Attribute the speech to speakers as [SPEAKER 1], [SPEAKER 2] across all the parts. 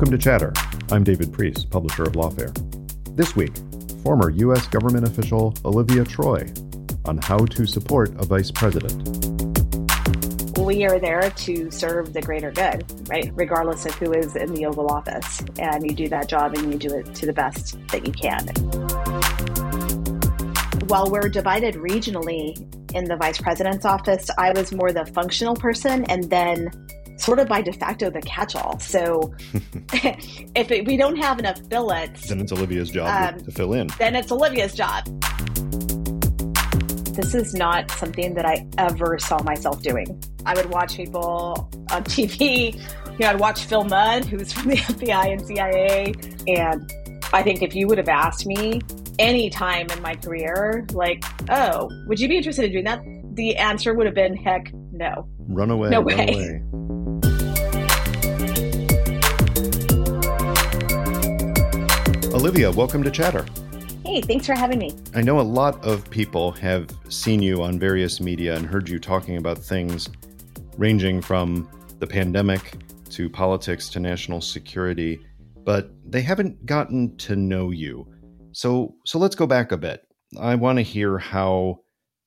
[SPEAKER 1] Welcome to Chatter. I'm David Priess, publisher of Lawfare. This week, former U.S. government official Olivia Troye on how to support a vice president.
[SPEAKER 2] We are there to serve the greater good, right? Regardless of who is in the Oval Office. And you do that job and you do it to the best that you can. While we're divided regionally in the vice president's office, I was more the functional person and then sort of by de facto the catch-all. So if it, we don't have enough billets,
[SPEAKER 1] then it's Olivia's job um, to fill in.
[SPEAKER 2] Then it's Olivia's job. This is not something that I ever saw myself doing. I would watch people on TV. You know, I'd watch Phil Mudd, who's from the FBI and CIA, and I think if you would have asked me any time in my career, like, oh, would you be interested in doing that? The answer would have been, heck, no.
[SPEAKER 1] Run away.
[SPEAKER 2] No
[SPEAKER 1] way.
[SPEAKER 2] Away.
[SPEAKER 1] Olivia, welcome to Chatter.
[SPEAKER 2] Hey, thanks for having me.
[SPEAKER 1] I know a lot of people have seen you on various media and heard you talking about things ranging from the pandemic to politics to national security, but they haven't gotten to know you. So, so let's go back a bit. I want to hear how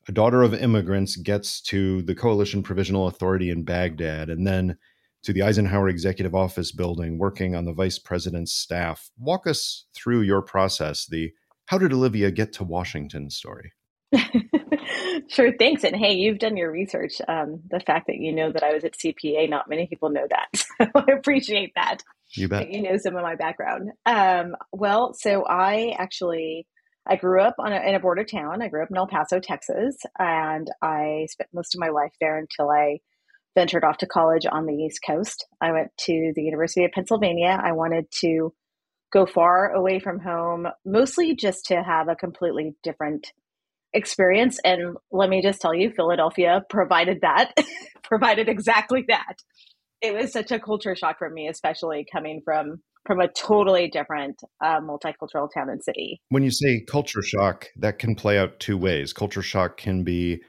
[SPEAKER 1] a daughter of immigrants gets to the Coalition Provisional Authority in Baghdad and then to the Eisenhower Executive Office building, working on the vice president's staff. Walk us through your process, the how did Olivia get to Washington story.
[SPEAKER 2] sure, thanks. And hey, you've done your research. Um, the fact that you know that I was at CPA, not many people know that. So I appreciate that.
[SPEAKER 1] You bet.
[SPEAKER 2] You know some of my background. Um, well, so I actually I grew up a, in a border town. I grew up in El Paso, Texas, and I spent most of my life there until I ventured off to college on the East Coast. I went to the University of Pennsylvania. I wanted to go far away from home, mostly just to have a completely different experience. And let me just tell you, Philadelphia provided that, provided exactly that. It was such a culture shock for me, especially coming from from a totally different uh, multicultural town and city.
[SPEAKER 1] When you say culture shock, that can play out two ways. Culture shock can be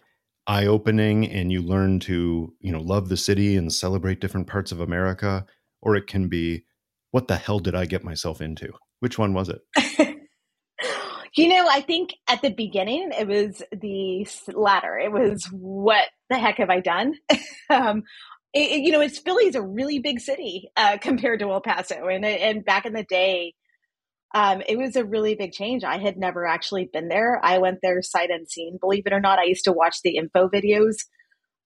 [SPEAKER 1] eye opening and you learn to, you know, love the city and celebrate different parts of America, or it can be, what the hell did I get myself into? Which one was it?
[SPEAKER 2] you know, I think at the beginning it was the latter. It was, what the heck have I done? um, it, you know, it's Philly's a really big city uh, compared to El Paso, and and back in the day, um, it was a really big change. I had never actually been there. I went there sight unseen. Believe it or not, I used to watch the info videos,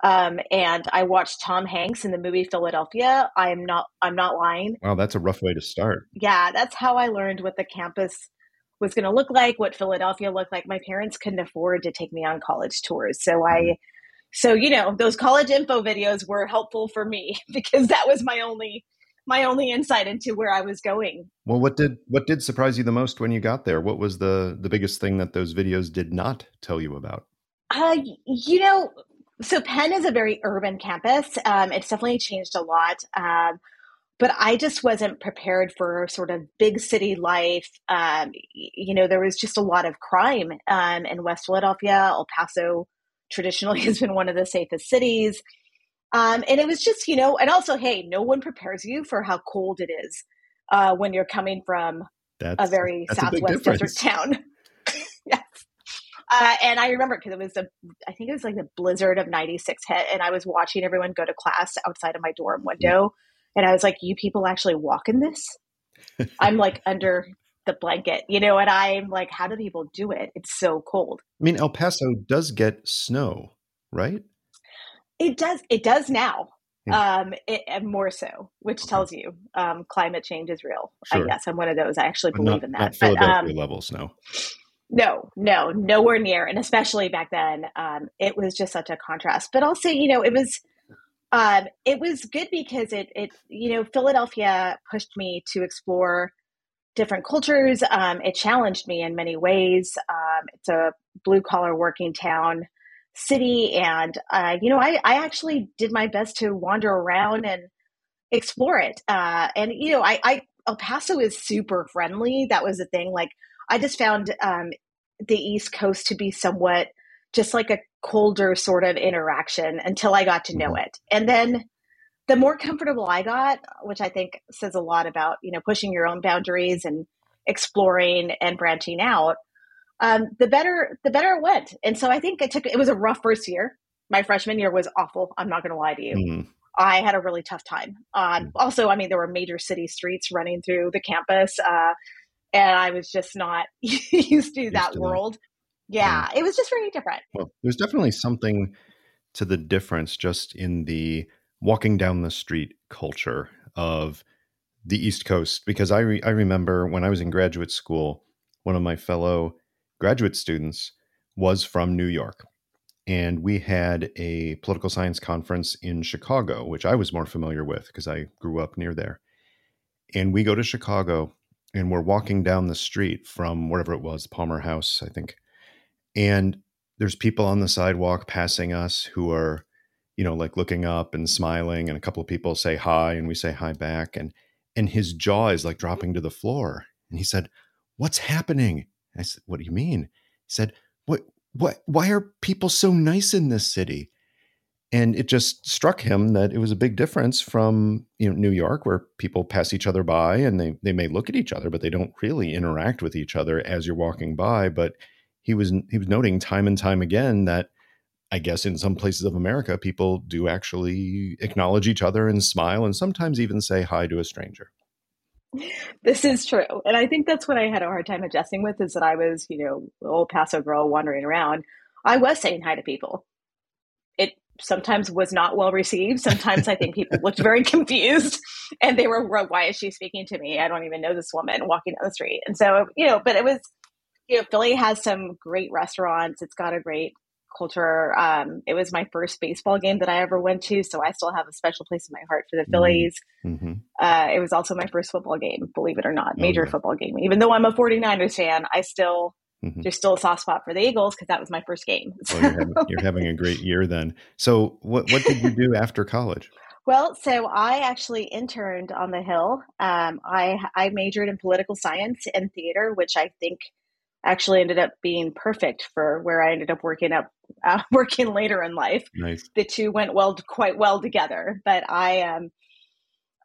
[SPEAKER 2] um, and I watched Tom Hanks in the movie Philadelphia. I'm not. I'm not lying.
[SPEAKER 1] Wow, that's a rough way to start.
[SPEAKER 2] Yeah, that's how I learned what the campus was going to look like, what Philadelphia looked like. My parents couldn't afford to take me on college tours, so I. Mm-hmm. So you know, those college info videos were helpful for me because that was my only my only insight into where I was going.
[SPEAKER 1] Well, what did what did surprise you the most when you got there? What was the the biggest thing that those videos did not tell you about?
[SPEAKER 2] Uh, you know, so Penn is a very urban campus. Um, it's definitely changed a lot. Um, but I just wasn't prepared for sort of big city life. Um, you know, there was just a lot of crime um, in West Philadelphia. El Paso traditionally has been one of the safest cities. Um, and it was just, you know, and also, hey, no one prepares you for how cold it is uh, when you're coming from that's, a very southwest a desert town. yes. Uh, and I remember because it was a, I think it was like the blizzard of 96 hit, and I was watching everyone go to class outside of my dorm window. And I was like, you people actually walk in this? I'm like under the blanket, you know, and I'm like, how do people do it? It's so cold.
[SPEAKER 1] I mean, El Paso does get snow, right?
[SPEAKER 2] It does. It does now. Um, it, and more so, which okay. tells you um, climate change is real. Sure. I guess I'm one of those. I actually believe
[SPEAKER 1] not,
[SPEAKER 2] in that.
[SPEAKER 1] Not Philadelphia but, um, levels, no.
[SPEAKER 2] No, no, nowhere near. And especially back then, um, it was just such a contrast. But say, you know, it was um, it was good because it it you know Philadelphia pushed me to explore different cultures. Um, it challenged me in many ways. Um, it's a blue collar working town city. And, uh, you know, I, I actually did my best to wander around and explore it. Uh, and, you know, I, I, El Paso is super friendly. That was the thing. Like, I just found um, the East Coast to be somewhat just like a colder sort of interaction until I got to know mm-hmm. it. And then the more comfortable I got, which I think says a lot about you know pushing your own boundaries and exploring and branching out, um, the better the better it went. And so I think it took it was a rough first year. My freshman year was awful. I'm not going to lie to you. Mm. I had a really tough time. Um, mm. Also, I mean, there were major city streets running through the campus, uh, and I was just not used to that world. Yeah, yeah, it was just very different.
[SPEAKER 1] Well, there's definitely something to the difference just in the walking down the street culture of the East Coast because I re- I remember when I was in graduate school, one of my fellow graduate students was from New York, and we had a political science conference in Chicago, which I was more familiar with because I grew up near there. And we go to Chicago, and we're walking down the street from wherever it was, Palmer House, I think, and there's people on the sidewalk passing us who are you know like looking up and smiling and a couple of people say hi and we say hi back. And and his jaw is like dropping to the floor. And he said what's happening i said what do you mean? He said what what why are people so nice in this city? And it just struck him that it was a big difference from you know New York where people pass each other by and they they may look at each other but they don't really interact with each other as you're walking by. But he was he was noting time and time again that I guess in some places of America, people do actually acknowledge each other and smile and sometimes even say hi to a stranger.
[SPEAKER 2] This is true. And I think that's what I had a hard time adjusting with is that I was, you know, El Paso girl wandering around. I was saying hi to people. It sometimes was not well received. Sometimes I think people looked very confused and they were, why is she speaking to me? I don't even know this woman walking down the street. And so, you know, but it was, you know, Philly has some great restaurants. It's got a great culture. Um, it was my first baseball game that I ever went to, so I still have a special place in my heart for the mm-hmm. Phillies. Mm-hmm. Uh, it was also my first football game, believe it or not, major oh, yeah. football game. Even though I'm a 49ers fan, I still mm-hmm. there's still a soft spot for the Eagles because that was my first game.
[SPEAKER 1] well, you're, having, you're having a great year then. So, what what did you do after college?
[SPEAKER 2] Well, so I actually interned on the Hill. Um, I I majored in political science and theater, which I think actually ended up being perfect for where I ended up working up uh, working later in life.
[SPEAKER 1] Nice.
[SPEAKER 2] The two went well quite well together. But I um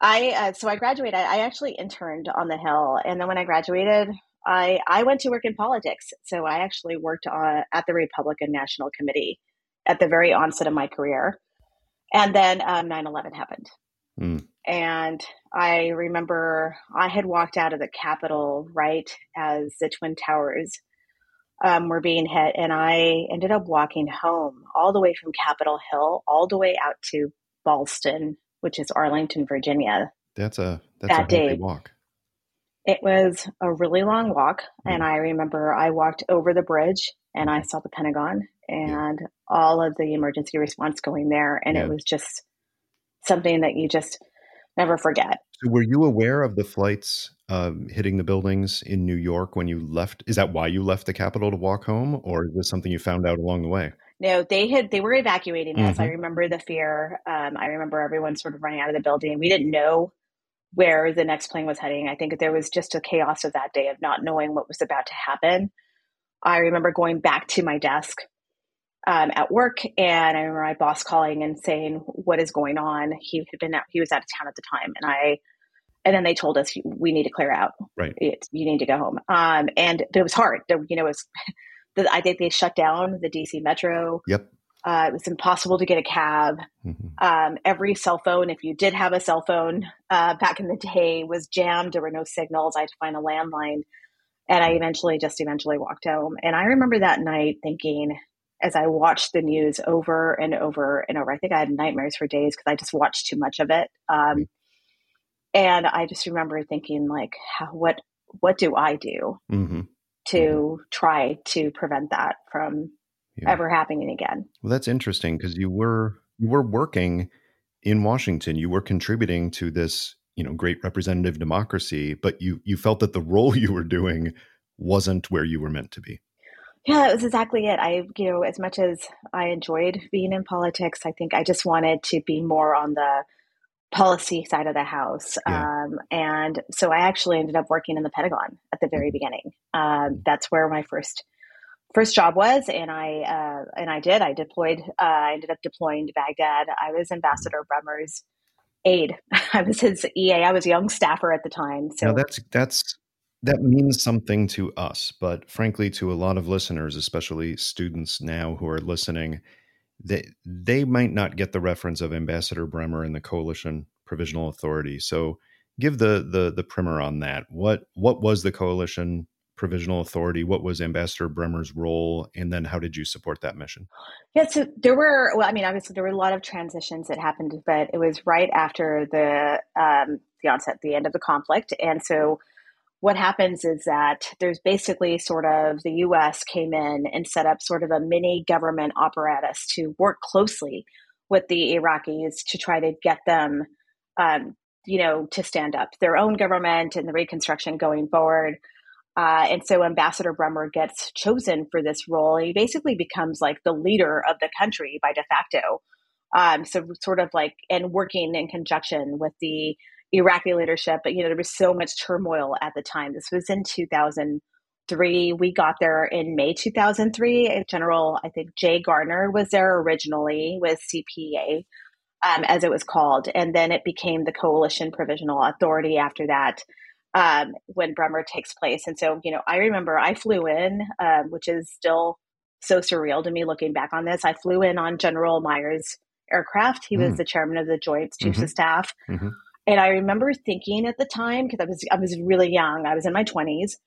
[SPEAKER 2] I uh, so I graduated. I, I actually interned on the Hill, and then when I graduated, I I went to work in politics. So I actually worked on, at the Republican National Committee at the very onset of my career, and then um, 9/11 happened. Mm. And I remember I had walked out of the Capitol right as the Twin Towers um, were being hit, and I ended up walking home all the way from Capitol Hill, all the way out to Ballston, which is Arlington, Virginia.
[SPEAKER 1] That's a that's that a day walk.
[SPEAKER 2] It was a really long walk, mm. and I remember I walked over the bridge and I saw the Pentagon and yeah. all of the emergency response going there, and yeah. it was just something that you just never forget.
[SPEAKER 1] So were you aware of the flights um, hitting the buildings in New York when you left? Is that why you left the Capitol to walk home, or is this something you found out along the way?
[SPEAKER 2] No, they had they were evacuating us. Mm-hmm. I remember the fear. Um, I remember everyone sort of running out of the building. We didn't know where the next plane was heading. I think there was just a chaos of that day of not knowing what was about to happen. I remember going back to my desk um, at work, and I remember my boss calling and saying, "What is going on?" He had been out, he was out of town at the time, and I, and then they told us we need to clear out.
[SPEAKER 1] Right,
[SPEAKER 2] it, you need to go home. Um, and it was hard. You know, it was. I think they shut down the DC Metro.
[SPEAKER 1] Yep.
[SPEAKER 2] Uh, it was impossible to get a cab. Mm-hmm. Um, every cell phone, if you did have a cell phone uh, back in the day, was jammed. There were no signals. I had to find a landline, and I eventually just eventually walked home. And I remember that night thinking, as I watched the news over and over and over. I think I had nightmares for days because I just watched too much of it. Um, and I just remember thinking, like, how, what what do I do mm-hmm. to mm-hmm. try to prevent that from yeah. ever happening again?
[SPEAKER 1] Well, that's interesting because you were you were working in Washington. You were contributing to this, you know, great representative democracy, but you you felt that the role you were doing wasn't where you were meant to be.
[SPEAKER 2] Yeah, that was exactly it. I, you know, as much as I enjoyed being in politics, I think I just wanted to be more on the policy side of the house. Yeah. Um, and so I actually ended up working in the Pentagon at the very beginning. Um, that's where my first first job was, and I uh, and I did. I deployed. Uh, I ended up deploying to Baghdad. I was Ambassador Bremer's aide. I was his EA. I was a young staffer at the time. So
[SPEAKER 1] now that's that's that means something to us, but frankly, to a lot of listeners, especially students now who are listening, they they might not get the reference of Ambassador Bremer and the Coalition Provisional Authority. So give the the the primer on that. What what was the Coalition Provisional Authority? What was Ambassador Bremer's role, and then how did you support that mission?
[SPEAKER 2] Yeah, so there were. Well, I mean, obviously there were a lot of transitions that happened, but it was right after the um, the onset, the end of the conflict, and so what happens is that there's basically sort of the US came in and set up sort of a mini government apparatus to work closely with the Iraqis to try to get them, um, you know, to stand up their own government and the reconstruction going forward. Uh, and so Ambassador Bremer gets chosen for this role. He basically becomes like the leader of the country by de facto. Um, so sort of like and working in conjunction with the Iraqi leadership, but you know there was so much turmoil at the time. This was in 2003. We got there in May 2003. General, I think Jay Garner was there originally with CPA, um, as it was called, and then it became the Coalition Provisional Authority after that. Um, when Bremer takes place, and so you know, I remember I flew in, um, which is still so surreal to me looking back on this. I flew in on General Myers aircraft. He mm. was the chairman of the Joint Chiefs mm-hmm. of Staff. Mm-hmm. And I remember thinking at the time, because I was I was really young, I was in my twenties,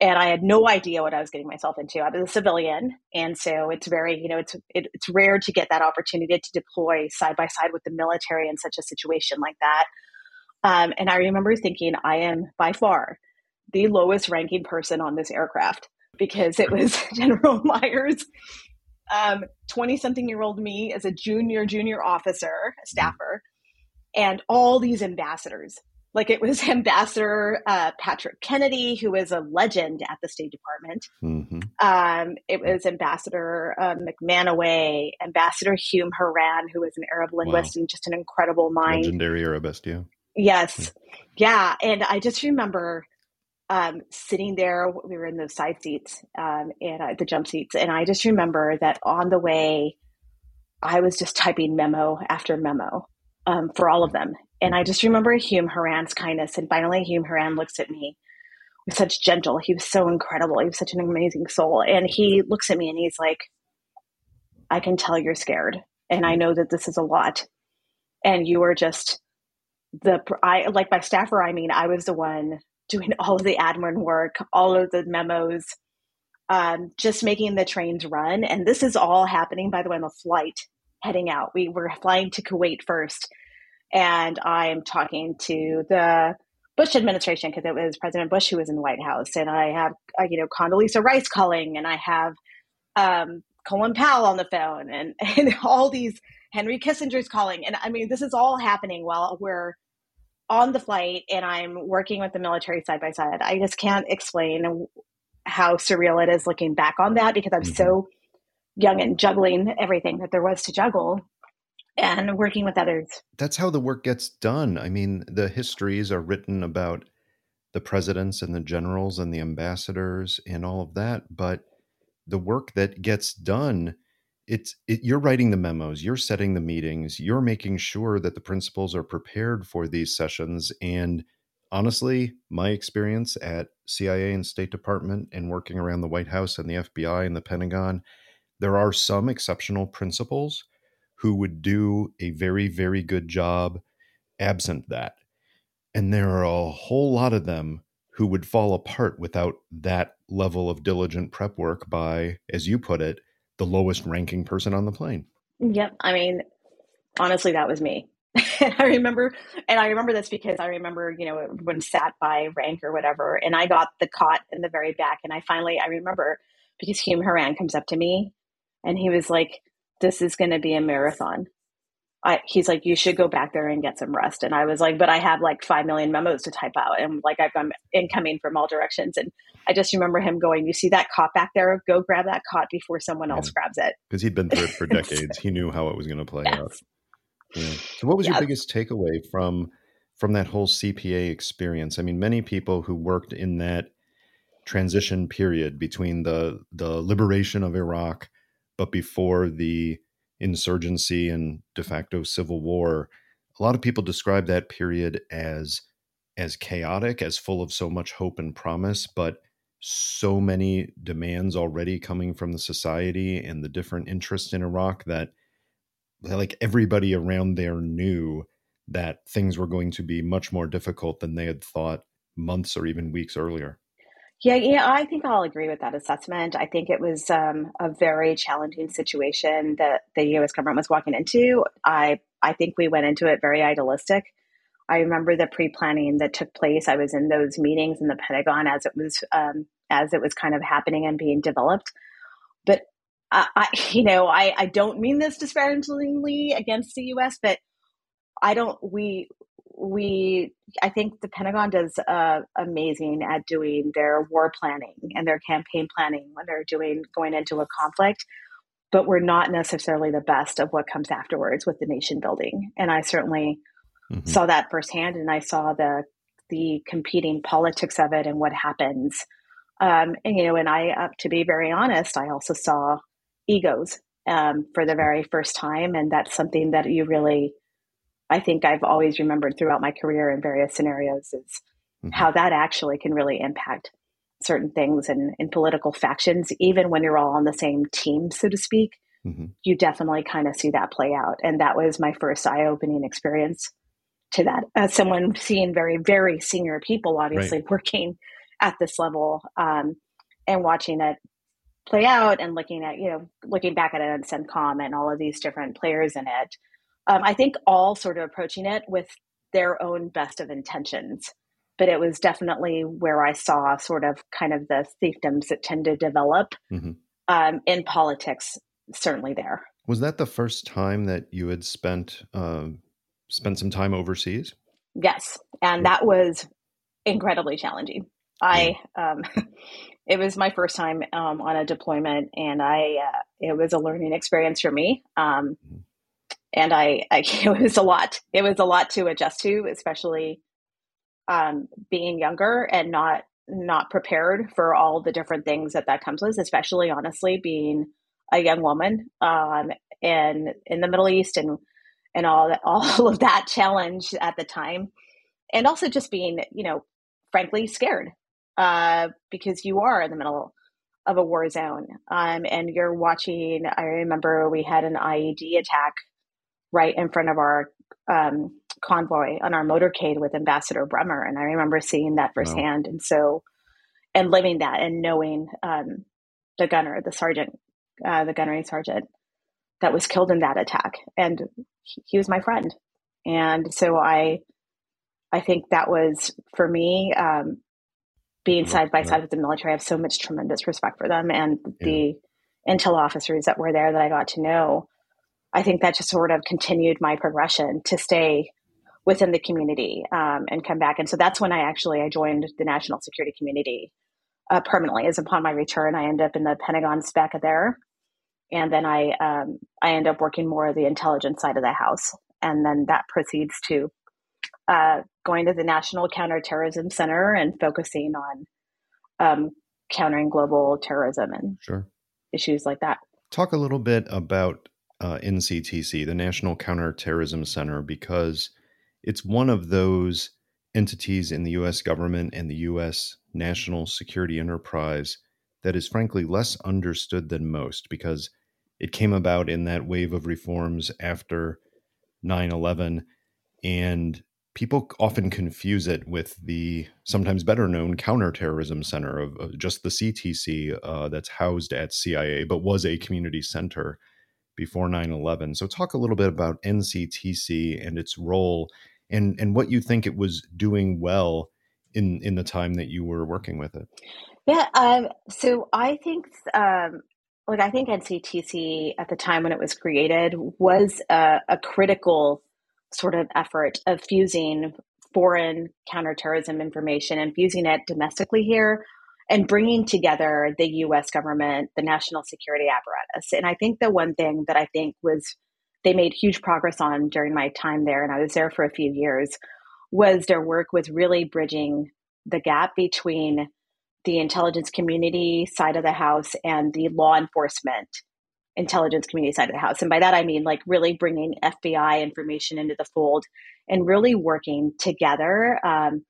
[SPEAKER 2] and I had no idea what I was getting myself into. I was a civilian, and so it's very you know it's it, it's rare to get that opportunity to deploy side by side with the military in such a situation like that. Um, and I remember thinking, I am by far the lowest ranking person on this aircraft because it was General Myers. 20 um, something year old me as a junior, junior officer, a staffer, and all these ambassadors. Like it was Ambassador uh, Patrick Kennedy, who is a legend at the State Department. Mm-hmm. Um, it was Ambassador uh, McManaway, Ambassador Hume Horan, who was an Arab linguist wow. and just an incredible mind.
[SPEAKER 1] Legendary Arabist, yeah.
[SPEAKER 2] Yes. Yeah. And I just remember um, sitting there, we were in those side seats um, and uh, the jump seats. And I just remember that on the way, I was just typing memo after memo um, for all of them. And I just remember Hume Horan's kindness. And finally, Hume Horan looks at me with such gentle. He was so incredible. He was such an amazing soul. And he looks at me and he's like, I can tell you're scared. And I know that this is a lot. And you are just the, I like by staffer, I mean, I was the one doing all of the admin work, all of the memos, um, just making the trains run. And this is all happening, by the way, on the flight heading out. We were flying to Kuwait first, and I'm talking to the Bush administration because it was President Bush who was in the White House, and I have uh, you know Condoleezza Rice calling, and I have um, Colin Powell on the phone, and and all these Henry Kissinger's calling, and I mean this is all happening while we're on the flight, and I'm working with the military side by side. I just can't explain how surreal it is looking back on that because I'm mm-hmm. so young and juggling everything that there was to juggle and working with others.
[SPEAKER 1] That's how the work gets done. I mean, the histories are written about the presidents and the generals and the ambassadors and all of that, but the work that gets done it's it, you're writing the memos you're setting the meetings you're making sure that the principals are prepared for these sessions and honestly my experience at cia and state department and working around the white house and the fbi and the pentagon there are some exceptional principals who would do a very, very good job absent that. And there are a whole lot of them who would fall apart without that level of diligent prep work by, as you put it, the lowest ranking person on the plane.
[SPEAKER 2] Yep. I mean, honestly, that was me. and I remember, and I remember this because I remember, you know, when sat by rank or whatever, and I got the cot in the very back. And I finally, I remember because Hume Horan comes up to me and he was like, "This is going to be a marathon." I, he's like, "You should go back there and get some rest." And I was like, "But I have like five million memos to type out, and like I've got incoming from all directions." And I just remember him going, "You see that cot back there? Go grab that cot before someone else grabs it."
[SPEAKER 1] Because he'd been through it for decades. he knew how it was going to play yes. out. Yeah. So, what was your biggest takeaway from from that whole CPA experience? I mean, many people who worked in that transition period between the the liberation of Iraq but before the insurgency and de facto civil war, a lot of people describe that period as as chaotic, as full of so much hope and promise, but so many demands already coming from the society and the different interests in Iraq that like everybody around there knew that things were going to be much more difficult than they had thought months or even weeks earlier.
[SPEAKER 2] Yeah, yeah, I think I'll agree with that assessment. I think it was um, a very challenging situation that the U.S. government was walking into. I I think we went into it very idealistic. I remember the pre-planning that took place. I was in those meetings in the Pentagon as it was um, as it was kind of happening and being developed. But I, I you know, I, I don't mean this disparagingly against the U.S., but I don't. We we I think the Pentagon does uh, amazing at doing their war planning and their campaign planning when they're doing going into a conflict, but we're not necessarily the best of what comes afterwards with the nation building. And I certainly mm-hmm. saw that firsthand, and I saw the the competing politics of it and what happens. Um, and you know, and I, uh, to be very honest, I also saw egos um, for the very first time, and that's something that you really I think I've always remembered throughout my career in various scenarios is mm-hmm. how that actually can really impact certain things and in political factions, even when you're all on the same team, so to speak. Mm-hmm. You definitely kind of see that play out. And that was my first eye opening experience to that. As someone seeing very, very senior people, obviously right. working at this level um, and watching it play out and looking at, you know, looking back at it on CENTCOM and all of these different players in it um, I think all sort of approaching it with their own best of intentions. But it was definitely where I saw sort of kind of the fiefdoms that tend to develop mm-hmm. um, in politics, certainly there.
[SPEAKER 1] Was that the first time that you had spent uh, spent some time overseas?
[SPEAKER 2] Yes, and that was incredibly challenging. I um, it was my first time um, on a deployment, and I uh, it was a learning experience for me. Um, mm-hmm and I, I, it was a lot. It was a lot to adjust to, especially um, being younger and not not prepared for all the different things that that comes with. Especially, honestly, being a young woman um, in the Middle East and and all that, all of that challenge at the time, and also just being, you know, frankly scared uh, because you are in the middle of a war zone um, and you're watching. I remember we had an IED attack right in front of our um, convoy on our motorcade with Ambassador Bremer, and I remember seeing that firsthand, wow. and so and living that and knowing um, the gunner, the sergeant, uh, the gunnery sergeant that was killed in that attack, and he, he was my friend, and so I, I think that was for me. Um, being side by side with the military, I have so much tremendous respect for them and yeah. the intel officers that were there that I got to know I think that just sort of continued my progression to stay within the community um, and come back. And so that's when I actually I joined the national security community uh, permanently. As upon my return, I end up in the Pentagon spec there, and then I um, I end up working more of the intelligence side of the house, and then that proceeds to uh, going to the National Counterterrorism Center and focusing on um, countering global terrorism and
[SPEAKER 1] sure.
[SPEAKER 2] issues like that.
[SPEAKER 1] Talk a little bit about uh, NCTC, the National Counterterrorism Center, because it's one of those entities in the US government and the US national security enterprise that is frankly less understood than most because it came about in that wave of reforms after 9 11. And people often confuse it with the sometimes better known counterterrorism center of, of just the CTC uh, that's housed at CIA, but was a community center before 9-11 so talk a little bit about nctc and its role and and what you think it was doing well in in the time that you were working with it.
[SPEAKER 2] Yeah um, so i think um, like i think nctc at the time when it was created was a, a critical sort of effort of fusing foreign counterterrorism information and fusing it domestically here and bringing together the US government, the national security apparatus. And I think the one thing that I think was they made huge progress on during my time there, and I was there for a few years, was their work with really bridging the gap between the intelligence community side of the house and the law enforcement intelligence community side of the house. And by that, I mean like really bringing FBI information into the fold and really working together. Um,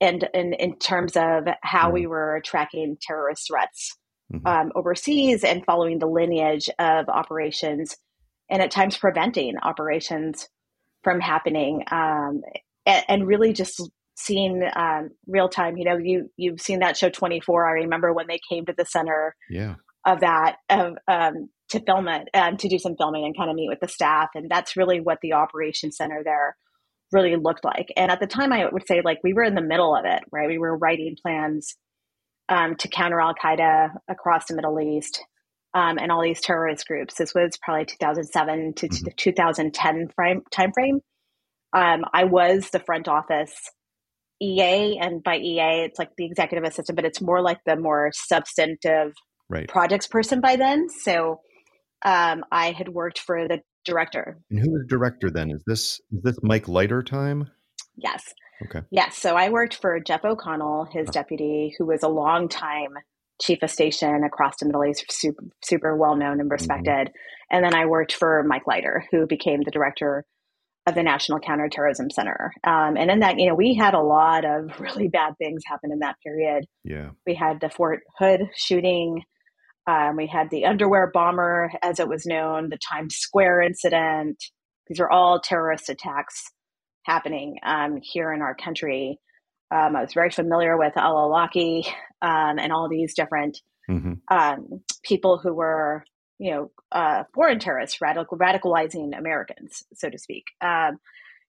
[SPEAKER 2] and, and in terms of how we were tracking terrorist threats mm-hmm. um, overseas and following the lineage of operations and at times preventing operations from happening um, and, and, really just seeing um, real time you know you you've seen that show 24 i remember when they came to the center
[SPEAKER 1] yeah.
[SPEAKER 2] of that of um, to film it and to do some filming and kind of meet with the staff and that's really what the operation center there really looked like and at the time i would say like we were in the middle of it right we were writing plans um, to counter Al Qaeda across the Middle East um, and all these terrorist groups. This was probably 2007 to mm-hmm. 2010 frame, timeframe. Um, I was the front office EA, and by EA, it's like the executive assistant, but it's more like the more substantive
[SPEAKER 1] right.
[SPEAKER 2] projects person by then. So um, I had worked for the director.
[SPEAKER 1] And who was director then? Is this is this Mike Leiter time?
[SPEAKER 2] Yes.
[SPEAKER 1] Okay.
[SPEAKER 2] Yes. So I worked for Jeff O'Connell, his deputy, who was a long time chief of station across the Middle East, super, super well known and mm-hmm. respected. Mm-hmm. And then I worked for Mike Leiter, who became the director of the National Counterterrorism Center. Um, and in that, you know, we had a lot of really bad things happen in that period.
[SPEAKER 1] Yeah.
[SPEAKER 2] We had the Fort Hood shooting. Um, we had the underwear bomber, as it was known, the Times Square incident. These are all terrorist attacks happening um, here in our country. Um, I was very familiar with Al Awlaki um, and all these different mm-hmm. um, people who were, you know, uh, foreign terrorists, radical, radicalizing Americans, so to speak. Um,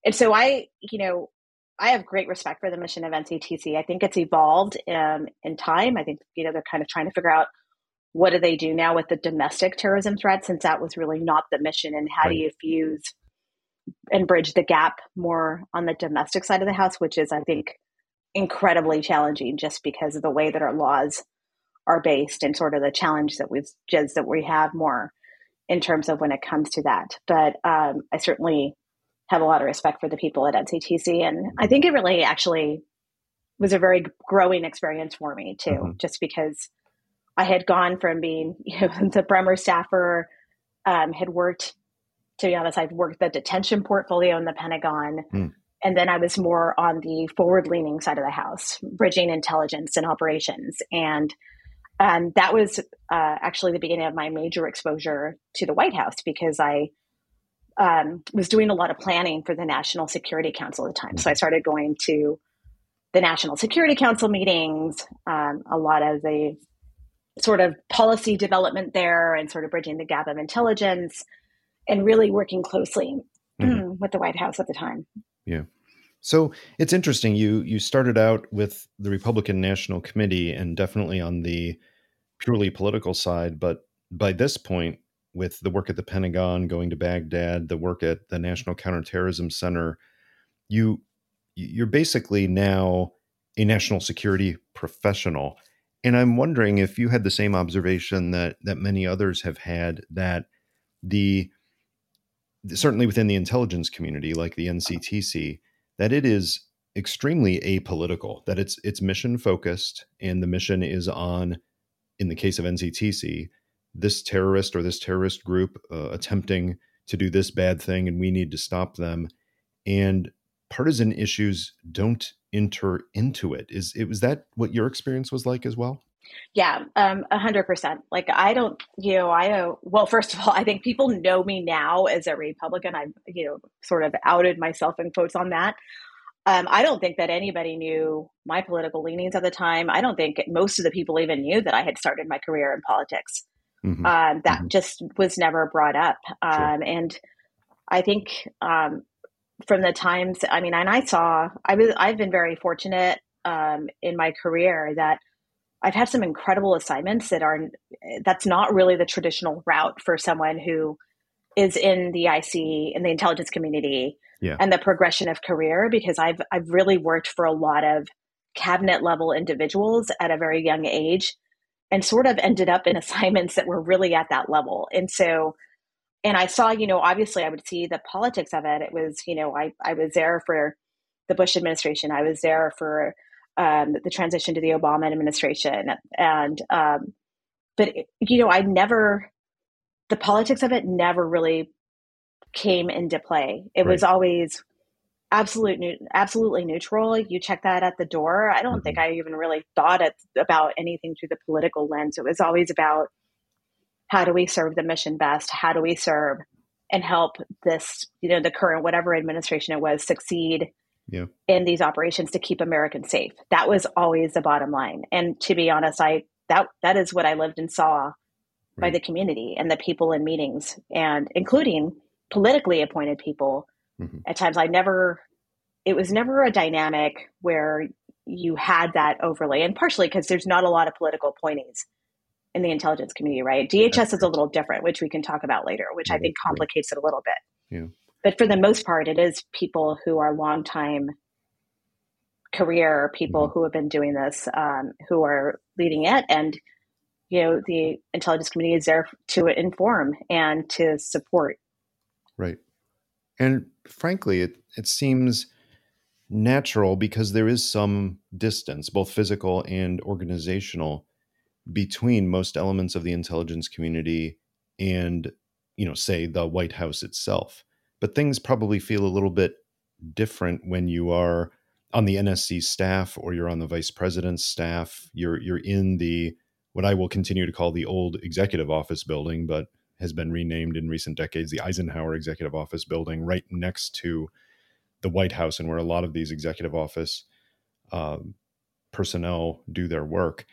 [SPEAKER 2] and so I, you know, I have great respect for the mission of NCTC. I think it's evolved um, in time. I think you know they're kind of trying to figure out what do they do now with the domestic terrorism threat, since that was really not the mission, and how right. do you fuse and bridge the gap more on the domestic side of the house, which is, I think, incredibly challenging just because of the way that our laws are based and sort of the challenge that we've just that we have more in terms of when it comes to that. But um, I certainly have a lot of respect for the people at NCTC, and I think it really actually was a very growing experience for me too, mm-hmm. just because I had gone from being you know the Bremer staffer, um, had worked to be honest, I've worked the detention portfolio in the Pentagon. Mm. And then I was more on the forward leaning side of the house, bridging intelligence and operations. And um, that was uh, actually the beginning of my major exposure to the White House because I um, was doing a lot of planning for the National Security Council at the time. So I started going to the National Security Council meetings, um, a lot of the sort of policy development there, and sort of bridging the gap of intelligence and really working closely mm-hmm. with the White House at the time.
[SPEAKER 1] Yeah. So it's interesting. You you started out with the Republican National Committee and definitely on the purely political side, but by this point, with the work at the Pentagon, going to Baghdad, the work at the National Counterterrorism Center, you you're basically now a national security professional. And I'm wondering if you had the same observation that that many others have had that the certainly within the intelligence community like the NCTC that it is extremely apolitical that it's it's mission focused and the mission is on in the case of NCTC this terrorist or this terrorist group uh, attempting to do this bad thing and we need to stop them. And partisan issues don't enter into it is it was that what your experience was like as well
[SPEAKER 2] yeah, um, a hundred percent. Like I don't, you know, I uh, well, first of all, I think people know me now as a Republican. I've, you know, sort of outed myself in quotes on that. Um, I don't think that anybody knew my political leanings at the time. I don't think most of the people even knew that I had started my career in politics. Mm-hmm. Um, that mm-hmm. just was never brought up. Um, sure. And I think um, from the times, I mean, and I saw, I was, I've been very fortunate um, in my career that I've had some incredible assignments that are that's not really the traditional route for someone who is in the IC in the intelligence community
[SPEAKER 1] yeah.
[SPEAKER 2] and the progression of career because I've I've really worked for a lot of cabinet level individuals at a very young age and sort of ended up in assignments that were really at that level. And so and I saw, you know, obviously I would see the politics of it. It was, you know, I I was there for the Bush administration. I was there for um, the transition to the Obama administration. And, um, but, you know, I never the politics of it never really came into play. It right. was always absolute absolutely neutral. You check that at the door. I don't mm-hmm. think I even really thought it, about anything through the political lens. It was always about how do we serve the mission best? How do we serve and help this, you know, the current whatever administration it was succeed yeah. in these operations to keep Americans safe. That was always the bottom line. And to be honest, I that that is what I lived and saw right. by the community and the people in meetings and including politically appointed people. Mm-hmm. At times I never it was never a dynamic where you had that overlay and partially because there's not a lot of political appointees in the intelligence community, right? DHS is a little different, which we can talk about later, which I think complicates it a little bit. Yeah. But for the most part, it is people who are long time career people mm-hmm. who have been doing this, um, who are leading it. And, you know, the intelligence community is there to inform and to support.
[SPEAKER 1] Right. And frankly, it, it seems natural because there is some distance, both physical and organizational, between most elements of the intelligence community and, you know, say the White House itself. But things probably feel a little bit different when you are on the NSC staff or you're on the vice president's staff. You're you're in the what I will continue to call the old executive office building, but has been renamed in recent decades the Eisenhower Executive Office building, right next to the White House, and where a lot of these executive office uh, personnel do their work.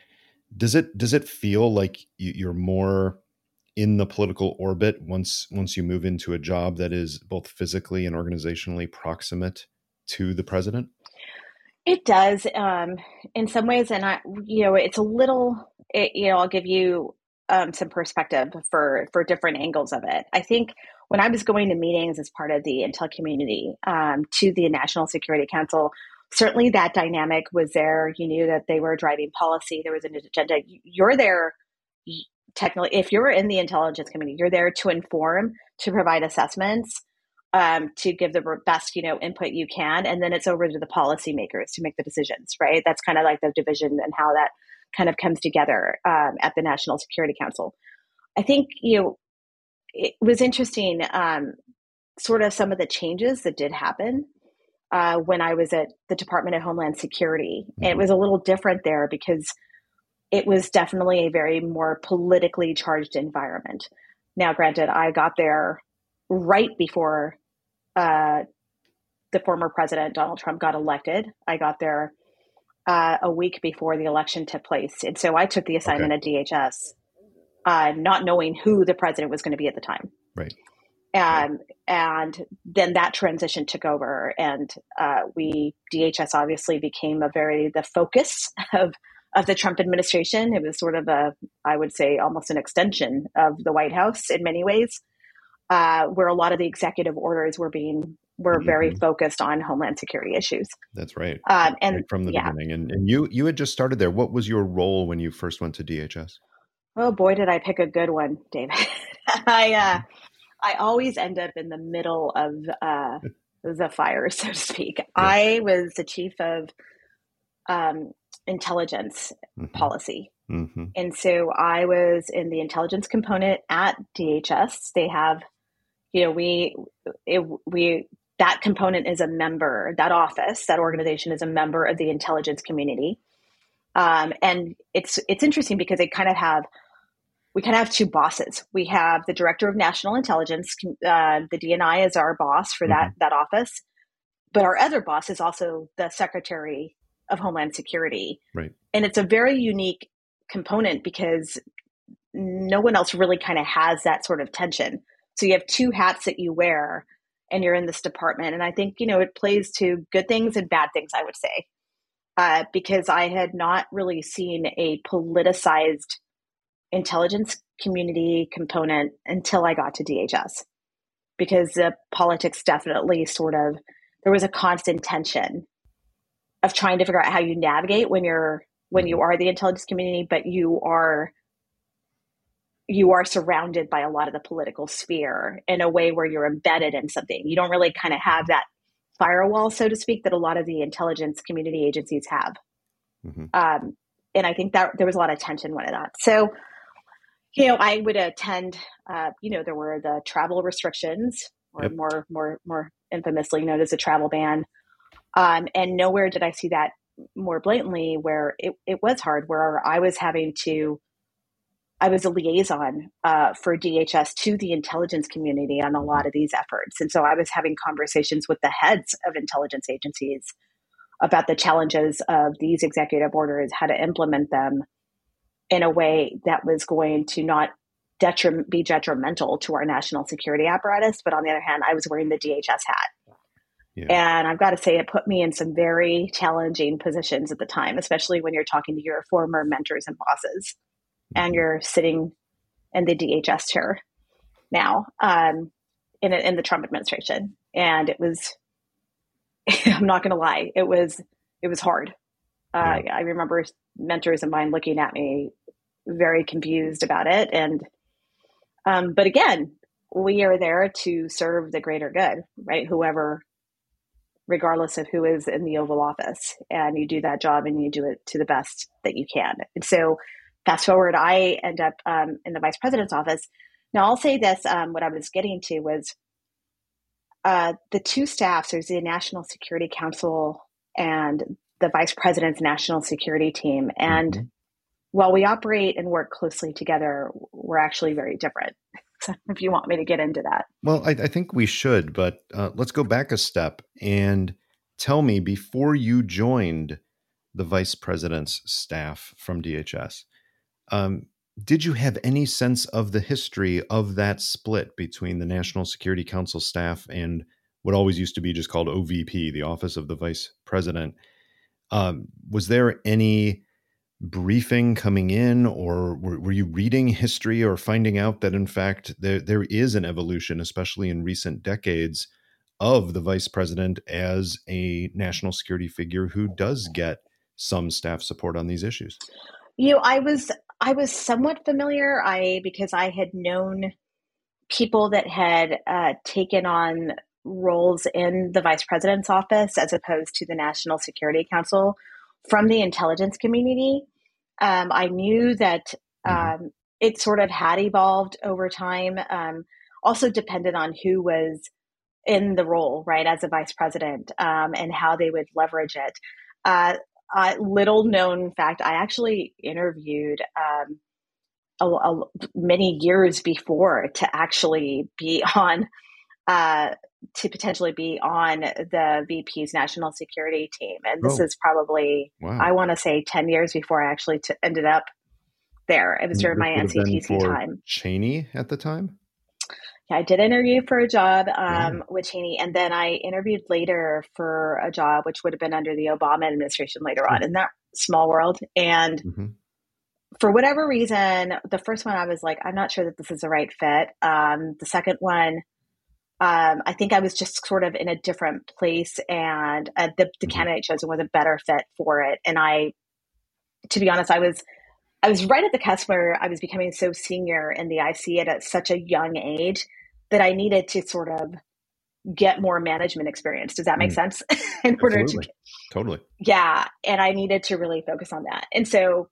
[SPEAKER 1] Does it does it feel like you're more in the political orbit once once you move into a job that is both physically and organizationally proximate to the president?
[SPEAKER 2] It does, um, in some ways, and I, you know, it's a little. It, you know, I'll give you um, some perspective for for different angles of it. I think when I was going to meetings as part of the Intel community um, to the National Security Council, certainly that dynamic was there. You knew that they were driving policy. There was an agenda. You're there technically, if you're in the intelligence community, you're there to inform, to provide assessments, um, to give the best you know input you can, and then it's over to the policymakers to make the decisions. Right? That's kind of like the division and how that kind of comes together um, at the National Security Council. I think you know it was interesting, um, sort of some of the changes that did happen uh, when I was at the Department of Homeland Security. Mm-hmm. It was a little different there because it was definitely a very more politically charged environment. Now, granted, I got there right before uh, the former president, Donald Trump, got elected. I got there uh, a week before the election took place. And so I took the assignment okay. at DHS, uh, not knowing who the president was going to be at the time.
[SPEAKER 1] Right.
[SPEAKER 2] Um, and then that transition took over, and uh, we DHS obviously became a very the focus of of the Trump administration. It was sort of a, I would say, almost an extension of the White House in many ways, uh, where a lot of the executive orders were being were mm-hmm. very focused on homeland security issues.
[SPEAKER 1] That's right. Um, and right from the yeah. beginning, and, and you you had just started there. What was your role when you first went to DHS?
[SPEAKER 2] Oh boy, did I pick a good one, David. I uh, I always end up in the middle of uh, the fire, so to speak. Yeah. I was the chief of um, intelligence mm-hmm. policy. Mm-hmm. And so I was in the intelligence component at DHS. They have, you know, we, it, we, that component is a member, that office, that organization is a member of the intelligence community. Um, and it's, it's interesting because they kind of have we kind of have two bosses. We have the director of national intelligence. Uh, the DNI is our boss for that mm-hmm. that office, but our other boss is also the secretary of homeland security.
[SPEAKER 1] Right,
[SPEAKER 2] and it's a very unique component because no one else really kind of has that sort of tension. So you have two hats that you wear, and you're in this department. And I think you know it plays to good things and bad things. I would say. Uh, because I had not really seen a politicized intelligence community component until I got to DHS because the politics definitely sort of there was a constant tension of trying to figure out how you navigate when you're when you are the intelligence community but you are you are surrounded by a lot of the political sphere in a way where you're embedded in something. You don't really kind of have that firewall so to speak that a lot of the intelligence community agencies have. Mm-hmm. um, and i think that there was a lot of tension when it that so you know, I would attend. Uh, you know, there were the travel restrictions, or yep. more more more infamously known as a travel ban. Um, and nowhere did I see that more blatantly where it, it was hard, where I was having to, I was a liaison uh, for DHS to the intelligence community on a lot of these efforts. And so I was having conversations with the heads of intelligence agencies about the challenges of these executive orders, how to implement them in a way that was going to not detrim- be detrimental to our national security apparatus. But on the other hand, I was wearing the DHS hat. Yeah. And I've got to say, it put me in some very challenging positions at the time, especially when you're talking to your former mentors and bosses mm-hmm. and you're sitting in the DHS chair now um, in, in the Trump administration. And it was, I'm not going to lie, it was, it was hard. Uh, yeah. I remember mentors of mine looking at me very confused about it. And, um, but again, we are there to serve the greater good, right? Whoever, regardless of who is in the Oval Office, and you do that job and you do it to the best that you can. And so, fast forward, I end up um, in the vice president's office. Now, I'll say this: um, what I was getting to was uh, the two staffs. There's the National Security Council and the vice president's national security team. And mm-hmm. While we operate and work closely together, we're actually very different. So if you want me to get into that.
[SPEAKER 1] Well, I, I think we should, but uh, let's go back a step and tell me before you joined the vice president's staff from DHS, um, did you have any sense of the history of that split between the National Security Council staff and what always used to be just called OVP, the Office of the Vice President? Um, was there any briefing coming in, or were, were, you reading history or finding out that in fact there there is an evolution, especially in recent decades, of the vice president as a national security figure who does get some staff support on these issues?
[SPEAKER 2] You know, I was I was somewhat familiar. I because I had known people that had uh, taken on roles in the vice president's office as opposed to the National Security Council from the intelligence community. Um, I knew that mm-hmm. um, it sort of had evolved over time, um, also depended on who was in the role, right, as a vice president um, and how they would leverage it. Uh, uh, little known fact, I actually interviewed um, a, a, many years before to actually be on uh, to potentially be on the VP's national security team. And this oh. is probably, wow. I want to say, 10 years before I actually t- ended up there. It was during my NCTC time.
[SPEAKER 1] Cheney at the time?
[SPEAKER 2] Yeah, I did interview for a job um, with Cheney, and then I interviewed later for a job which would have been under the Obama administration later on in that small world. And mm-hmm. for whatever reason, the first one I was like, I'm not sure that this is the right fit. Um, the second one, um, I think I was just sort of in a different place, and uh, the, the mm-hmm. candidate chosen was a better fit for it. And I, to be honest, I was I was right at the cusp where I was becoming so senior in the IC at such a young age that I needed to sort of get more management experience. Does that make mm. sense? in
[SPEAKER 1] order to totally,
[SPEAKER 2] yeah, and I needed to really focus on that. And so,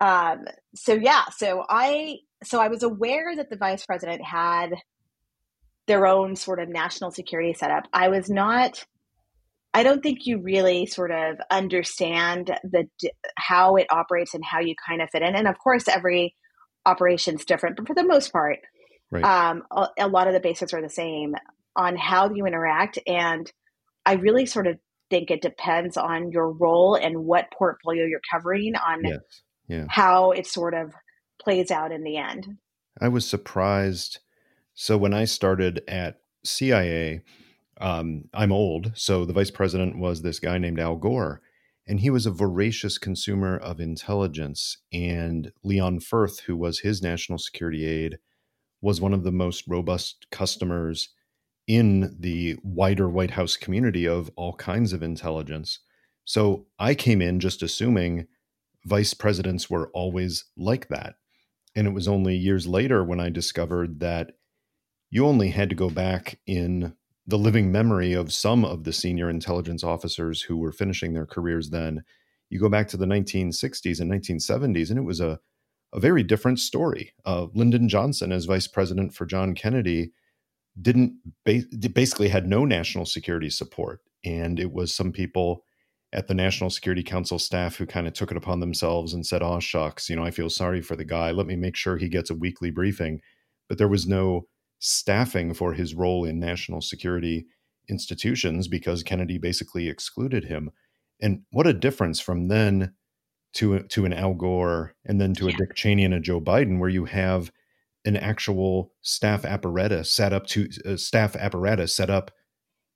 [SPEAKER 2] um, so yeah, so I so I was aware that the vice president had their own sort of national security setup. I was not I don't think you really sort of understand the how it operates and how you kind of fit in. And of course, every operation's different, but for the most part, right. um, a, a, lot of the basics are the same on how you interact. And I really sort of think it depends on your role and what portfolio you're covering on yes. yeah. how it sort of plays out in the end.
[SPEAKER 1] I was surprised so when I started at CIA, um, I'm old. So the vice president was this guy named Al Gore, and he was a voracious consumer of intelligence. And Leon Fuerth, who was his national security aide, was one of the most robust customers in the wider White House community of all kinds of intelligence. So I came in just assuming vice presidents were always like that. And it was only years later when I discovered that you only had to go back in the living memory of some of the senior intelligence officers who were finishing their careers then. You go back to the 1960s and 1970s, and it was a, a very different story. Uh, Lyndon Johnson, as vice president for John Kennedy, didn't ba- basically had no national security support, and it was some people at the National Security Council staff who kind of took it upon themselves and said, "Oh shucks, you know, I feel sorry for the guy. Let me make sure he gets a weekly briefing." But there was no staffing for his role in national security institutions because Kennedy basically excluded him. And what a difference from then to to an Al Gore and then to a Dick Cheney and a Joe Biden, where you have an actual staff apparatus set up to uh, staff apparatus set up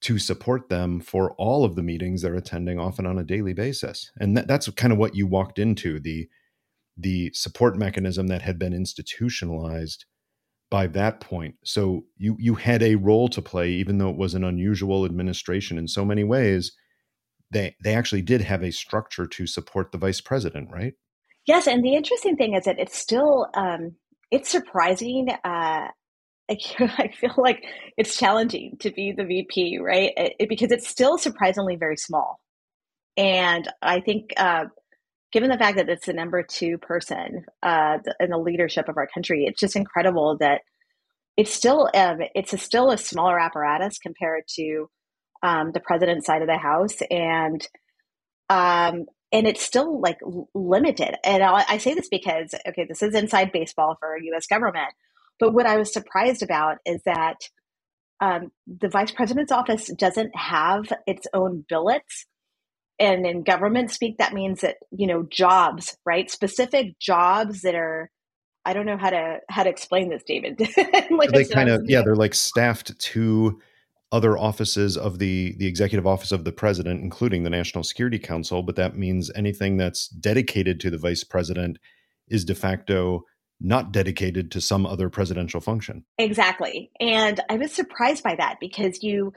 [SPEAKER 1] to support them for all of the meetings they're attending, often on a daily basis. And that, that's kind of what you walked into the the support mechanism that had been institutionalized by that point. So you you had a role to play, even though it was an unusual administration in so many ways. They they actually did have a structure to support the vice president, right?
[SPEAKER 2] Yes, and the interesting thing is that it's still um, it's surprising. Uh, I feel like it's challenging to be the VP, right? It, it, because it's still surprisingly very small, and I think. Uh, given the fact that it's the number two person uh, in the leadership of our country, it's just incredible that it's still um, it's a, still a smaller apparatus compared to um, the president's side of the house, and um, and it's still like limited. And I'll, I say this because okay, this is inside baseball for U.S. government, but what I was surprised about is that um, the vice president's office doesn't have its own billets and in government speak that means that you know jobs right? Specific jobs that are i don't know how to how to explain this david.
[SPEAKER 1] Like they kind of yeah they're like staffed to other offices of the the executive office of the president including the national security council but that means anything that's dedicated to the vice president is de facto not dedicated to some other presidential function.
[SPEAKER 2] Exactly. And i was surprised by that because you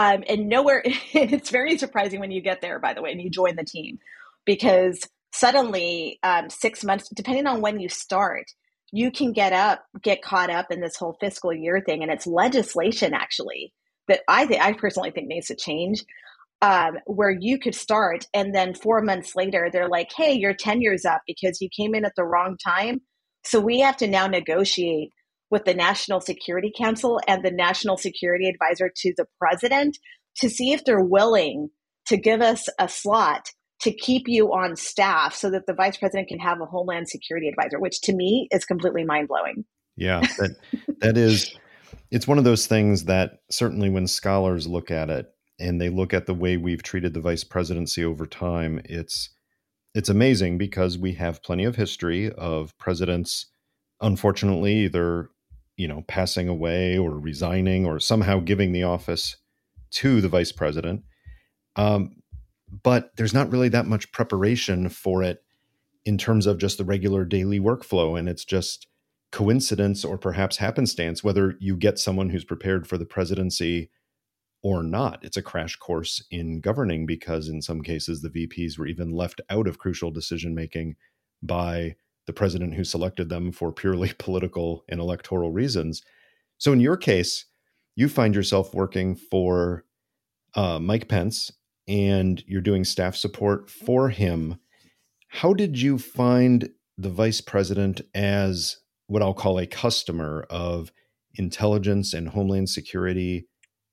[SPEAKER 2] um, and nowhere, it's very surprising when you get there, by the way, and you join the team because suddenly, um, six months, depending on when you start, you can get up, get caught up in this whole fiscal year thing. And it's legislation actually that I think, I personally think needs to change. Um, where you could start and then four months later they're like hey your tenure's up because you came in at the wrong time so we have to now negotiate with the National Security Council and the National Security Advisor to the president to see if they're willing to give us a slot to keep you on staff so that the vice president can have a homeland security advisor which to me is completely mind-blowing.
[SPEAKER 1] Yeah that that is it's one of those things that certainly when scholars look at it and they look at the way we've treated the vice presidency over time it's it's amazing because we have plenty of history of presidents unfortunately either you know, passing away or resigning or somehow giving the office to the vice president. Um, but there's not really that much preparation for it in terms of just the regular daily workflow. And it's just coincidence or perhaps happenstance whether you get someone who's prepared for the presidency or not. It's a crash course in governing because in some cases the VPs were even left out of crucial decision making by the president who selected them for purely political and electoral reasons. So, in your case, you find yourself working for uh, Mike Pence and you're doing staff support for him. How did you find the vice president as what I'll call a customer of intelligence and homeland security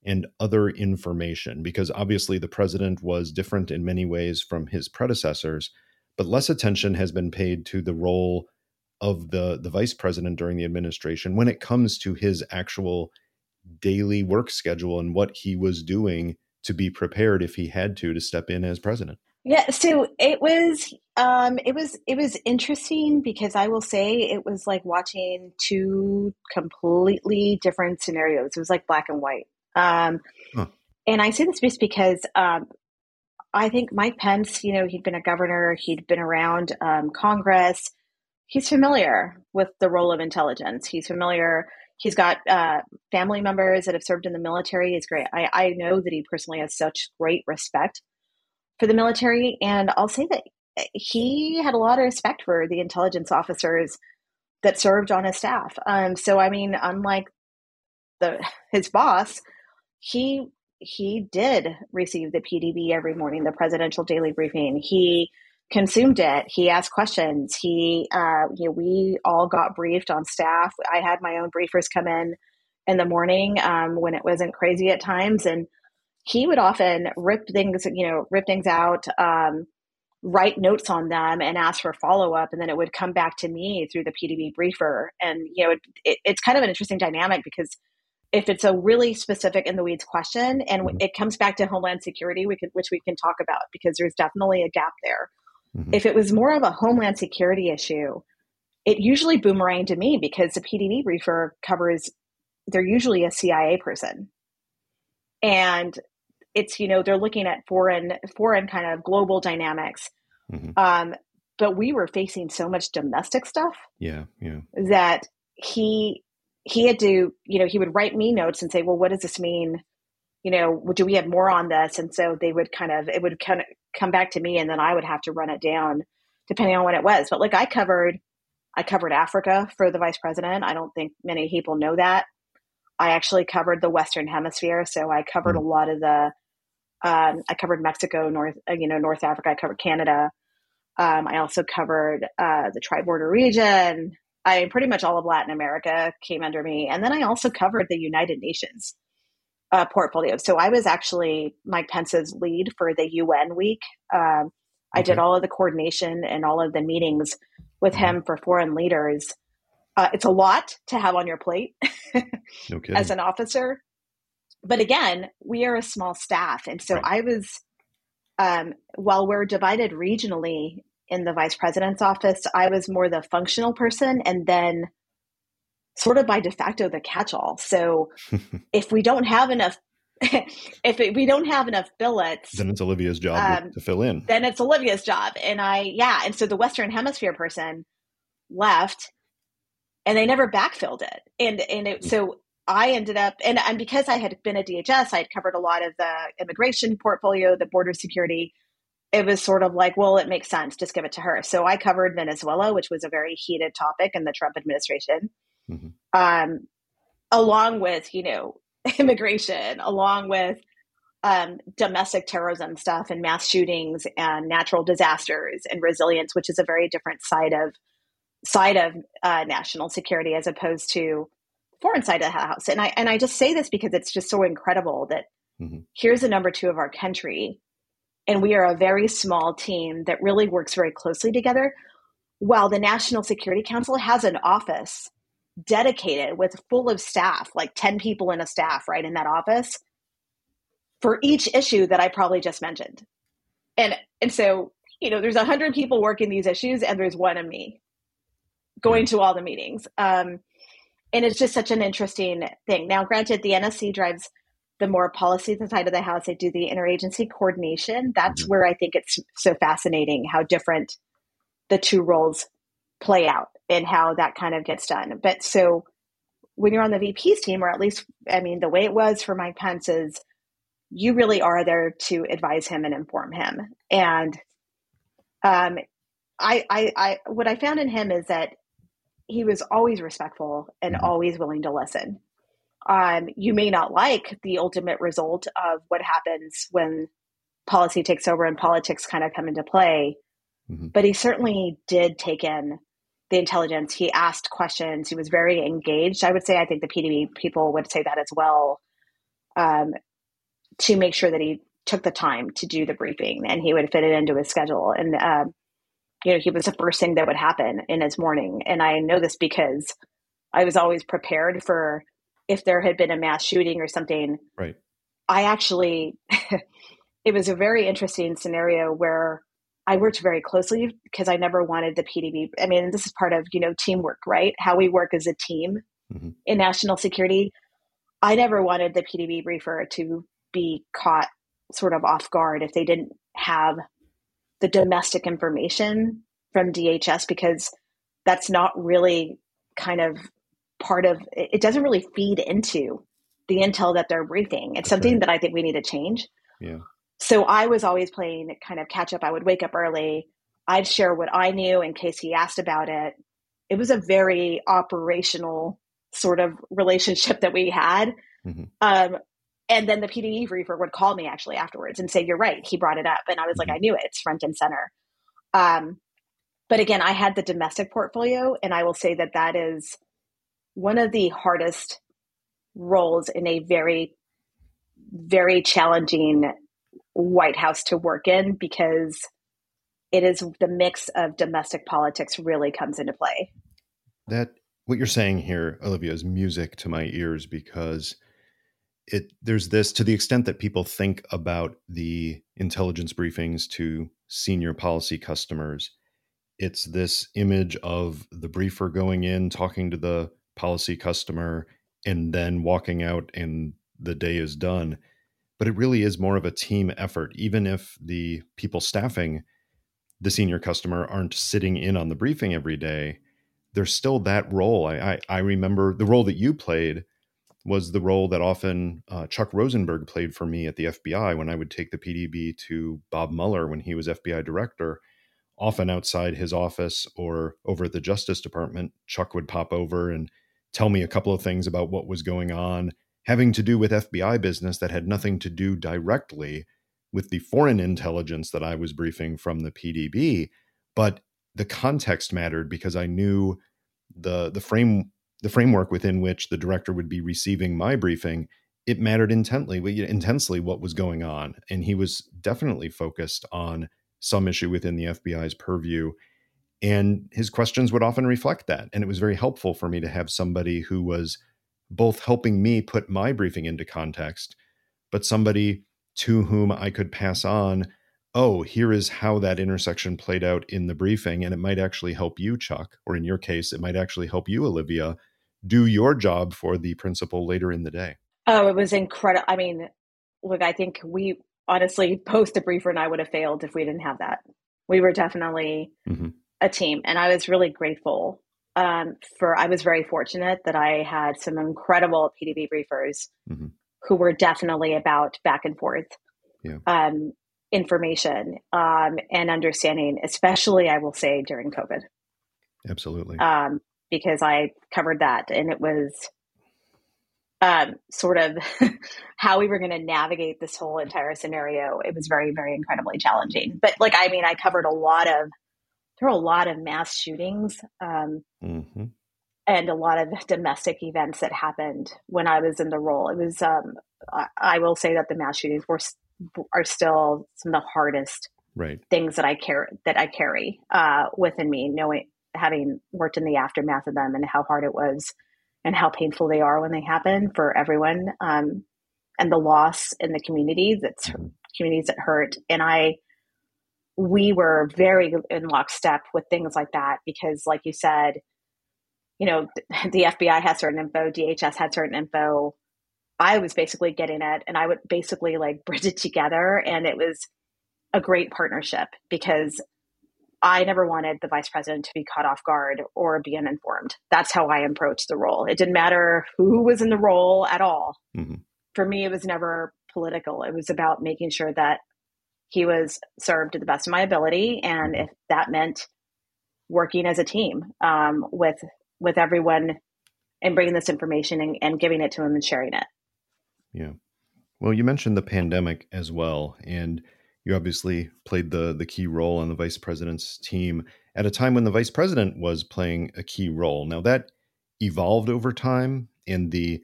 [SPEAKER 1] and other information? Because obviously the president was different in many ways from his predecessors but less attention has been paid to the role of the the vice president during the administration when it comes to his actual daily work schedule and what he was doing to be prepared if he had to to step in as president.
[SPEAKER 2] Yeah so it was um it was it was interesting because i will say it was like watching two completely different scenarios. It was like black and white. Um huh. and i say this just because um I think Mike Pence, you know, he'd been a governor, he'd been around um, Congress. He's familiar with the role of intelligence. He's familiar. He's got uh, family members that have served in the military. He's great. I, I know that he personally has such great respect for the military. And I'll say that he had a lot of respect for the intelligence officers that served on his staff. Um, so, I mean, unlike the his boss, he he did receive the PDB every morning, the presidential daily briefing. He consumed it. He asked questions. He, uh, you know, we all got briefed on staff. I had my own briefers come in in the morning um, when it wasn't crazy at times, and he would often rip things, you know, rip things out, um, write notes on them, and ask for follow up, and then it would come back to me through the PDB briefer. And you know, it, it, it's kind of an interesting dynamic because if it's a really specific in the weeds question and mm-hmm. it comes back to homeland security we could, which we can talk about because there's definitely a gap there mm-hmm. if it was more of a homeland security issue it usually boomeranged to me because the pdb briefer covers they're usually a cia person and it's you know they're looking at foreign foreign kind of global dynamics mm-hmm. um, but we were facing so much domestic stuff
[SPEAKER 1] yeah yeah
[SPEAKER 2] that he he had to, you know, he would write me notes and say, well, what does this mean? You know, do we have more on this? And so they would kind of, it would kind of come back to me and then I would have to run it down depending on what it was. But like I covered, I covered Africa for the vice president. I don't think many people know that. I actually covered the Western Hemisphere. So I covered mm-hmm. a lot of the, um, I covered Mexico, North, uh, you know, North Africa. I covered Canada. Um, I also covered uh, the tri border region, I pretty much all of Latin America came under me. And then I also covered the United Nations uh, portfolio. So I was actually Mike Pence's lead for the UN week. Um, okay. I did all of the coordination and all of the meetings with him for foreign leaders. Uh, it's a lot to have on your plate okay. as an officer. But again, we are a small staff. And so right. I was, um, while we're divided regionally in the vice president's office, I was more the functional person and then sort of by de facto the catch all. So if we don't have enough if it, we don't have enough billets,
[SPEAKER 1] then it's Olivia's job um, to fill in.
[SPEAKER 2] Then it's Olivia's job. And I, yeah. And so the Western Hemisphere person left and they never backfilled it. And, and it, so I ended up, and, and because I had been at DHS, I had covered a lot of the immigration portfolio, the border security it was sort of like, well, it makes sense. Just give it to her. So I covered Venezuela, which was a very heated topic in the Trump administration, mm-hmm. um, along with, you know, immigration, along with um, domestic terrorism stuff and mass shootings and natural disasters and resilience, which is a very different side of side of uh, national security as opposed to foreign side of the house. And I and I just say this because it's just so incredible that mm-hmm. here's the number two of our country and we are a very small team that really works very closely together. While the National Security Council has an office dedicated with full of staff, like 10 people in a staff, right, in that office for each issue that I probably just mentioned. And and so, you know, there's 100 people working these issues and there's one of me going to all the meetings. Um, and it's just such an interesting thing. Now, granted, the NSC drives the more policy side of the house, I do the interagency coordination. That's mm-hmm. where I think it's so fascinating how different the two roles play out and how that kind of gets done. But so when you're on the VP's team, or at least, I mean, the way it was for Mike Pence is you really are there to advise him and inform him. And um, I, I, I, what I found in him is that he was always respectful and mm-hmm. always willing to listen um, you may not like the ultimate result of what happens when policy takes over and politics kind of come into play. Mm-hmm. But he certainly did take in the intelligence. He asked questions. He was very engaged. I would say, I think the PDB people would say that as well, um, to make sure that he took the time to do the briefing and he would fit it into his schedule. And, um, you know, he was the first thing that would happen in his morning. And I know this because I was always prepared for if there had been a mass shooting or something.
[SPEAKER 1] Right.
[SPEAKER 2] I actually, it was a very interesting scenario where I worked very closely because I never wanted the PDB. I mean, this is part of, you know, teamwork, right? How we work as a team mm-hmm. in national security. I never wanted the PDB briefer to be caught sort of off guard if they didn't have the domestic information from DHS because that's not really kind of part of it doesn't really feed into the intel that they're briefing. It's something that I think we need to change.
[SPEAKER 1] Yeah.
[SPEAKER 2] So I was always playing kind of catch up. I would wake up early. I'd share what I knew in case he asked about it. It was a very operational sort of relationship that we had. Mm-hmm. Um, and then the PDB briefer would call me actually afterwards and say, "You're right. He brought it up," and I was mm-hmm. like, "I knew it. It's front and center." Um, but again, I had the domestic portfolio, and I will say that that is one of the hardest roles in a very, very challenging White House to work in because it is the mix of domestic politics really comes into play.
[SPEAKER 1] That what you're saying here, Olivia, is music to my ears because it there's this to the extent that people think about the intelligence briefings to senior policy customers it's this image of the briefer going in talking to the policy customer and then walking out and the day is done but it really is more of a team effort even if the people staffing the senior customer aren't sitting in on the briefing every day there's still that role i i, I remember the role that you played was the role that often uh, Chuck Rosenberg played for me at the FBI when I would take the PDB to Bob Mueller when he was FBI director. Often outside his office or over at the Justice Department, Chuck would pop over and tell me a couple of things about what was going on, having to do with FBI business that had nothing to do directly with the foreign intelligence that I was briefing from the PDB. But the context mattered because I knew the the frame the framework within which the director would be receiving my briefing, it mattered intently, intensely what was going on. And he was definitely focused on some issue within the FBI's purview. And his questions would often reflect that. And it was very helpful for me to have somebody who was both helping me put my briefing into context, but somebody to whom I could pass on, oh, here is how that intersection played out in the briefing. And it might actually help you, Chuck, or in your case, it might actually help you, Olivia, do your job for the principal later in the day?
[SPEAKER 2] Oh, it was incredible. I mean, look, I think we honestly, post a briefer and I would have failed if we didn't have that. We were definitely mm-hmm. A team, and I was really grateful um, for. I was very fortunate that I had some incredible PDB briefers mm-hmm. who were definitely about back and forth yeah. um, information um, and understanding, especially I will say during COVID.
[SPEAKER 1] Absolutely.
[SPEAKER 2] Um, because I covered that and it was um, sort of how we were going to navigate this whole entire scenario. It was very, very incredibly challenging. But like, I mean, I covered a lot of, there were a lot of mass shootings um, mm-hmm. and a lot of domestic events that happened when I was in the role. It was, um, I, I will say that the mass shootings were, are still some of the hardest
[SPEAKER 1] right.
[SPEAKER 2] things that I carry, that I carry uh, within me, knowing, having worked in the aftermath of them and how hard it was and how painful they are when they happen for everyone um, and the loss in the community that's communities that hurt and i we were very in lockstep with things like that because like you said you know the fbi has certain info dhs had certain info i was basically getting it and i would basically like bridge it together and it was a great partnership because I never wanted the vice president to be caught off guard or be uninformed. That's how I approached the role. It didn't matter who was in the role at all. Mm-hmm. For me, it was never political. It was about making sure that he was served to the best of my ability, and if that meant working as a team um, with with everyone and bringing this information and, and giving it to him and sharing it.
[SPEAKER 1] Yeah. Well, you mentioned the pandemic as well, and you obviously played the the key role on the vice president's team at a time when the vice president was playing a key role. Now that evolved over time and the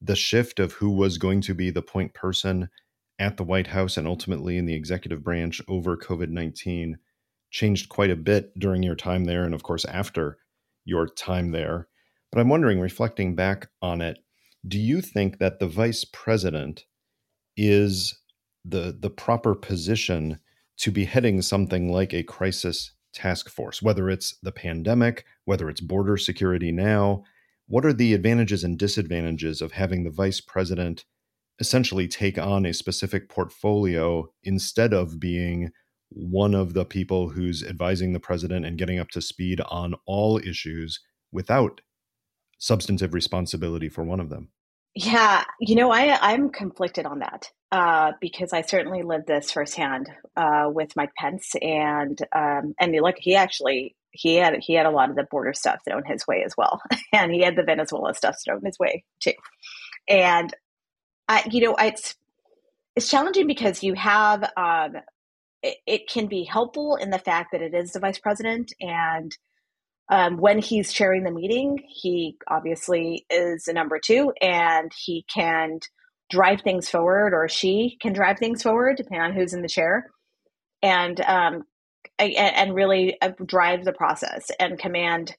[SPEAKER 1] the shift of who was going to be the point person at the White House and ultimately in the executive branch over COVID-19 changed quite a bit during your time there and of course after your time there. But I'm wondering reflecting back on it, do you think that the vice president is the the proper position to be heading something like a crisis task force, whether it's the pandemic, whether it's border security now. What are the advantages and disadvantages of having the vice president essentially take on a specific portfolio instead of being one of the people who's advising the president and getting up to speed on all issues without substantive responsibility for one of them?
[SPEAKER 2] Yeah, you know, I I'm conflicted on that uh, because I certainly lived this firsthand uh, with Mike Pence, and um, and look, he actually he had he had a lot of the border stuff thrown his way as well, and he had the Venezuela stuff thrown his way too, and I you know it's it's challenging because you have um, it, it, can be helpful in the fact that it is the vice president and um, when he's chairing the meeting he obviously is a number two and he can drive things forward or she can drive things forward depending on who's in the chair and um, and really uh, drive the process and command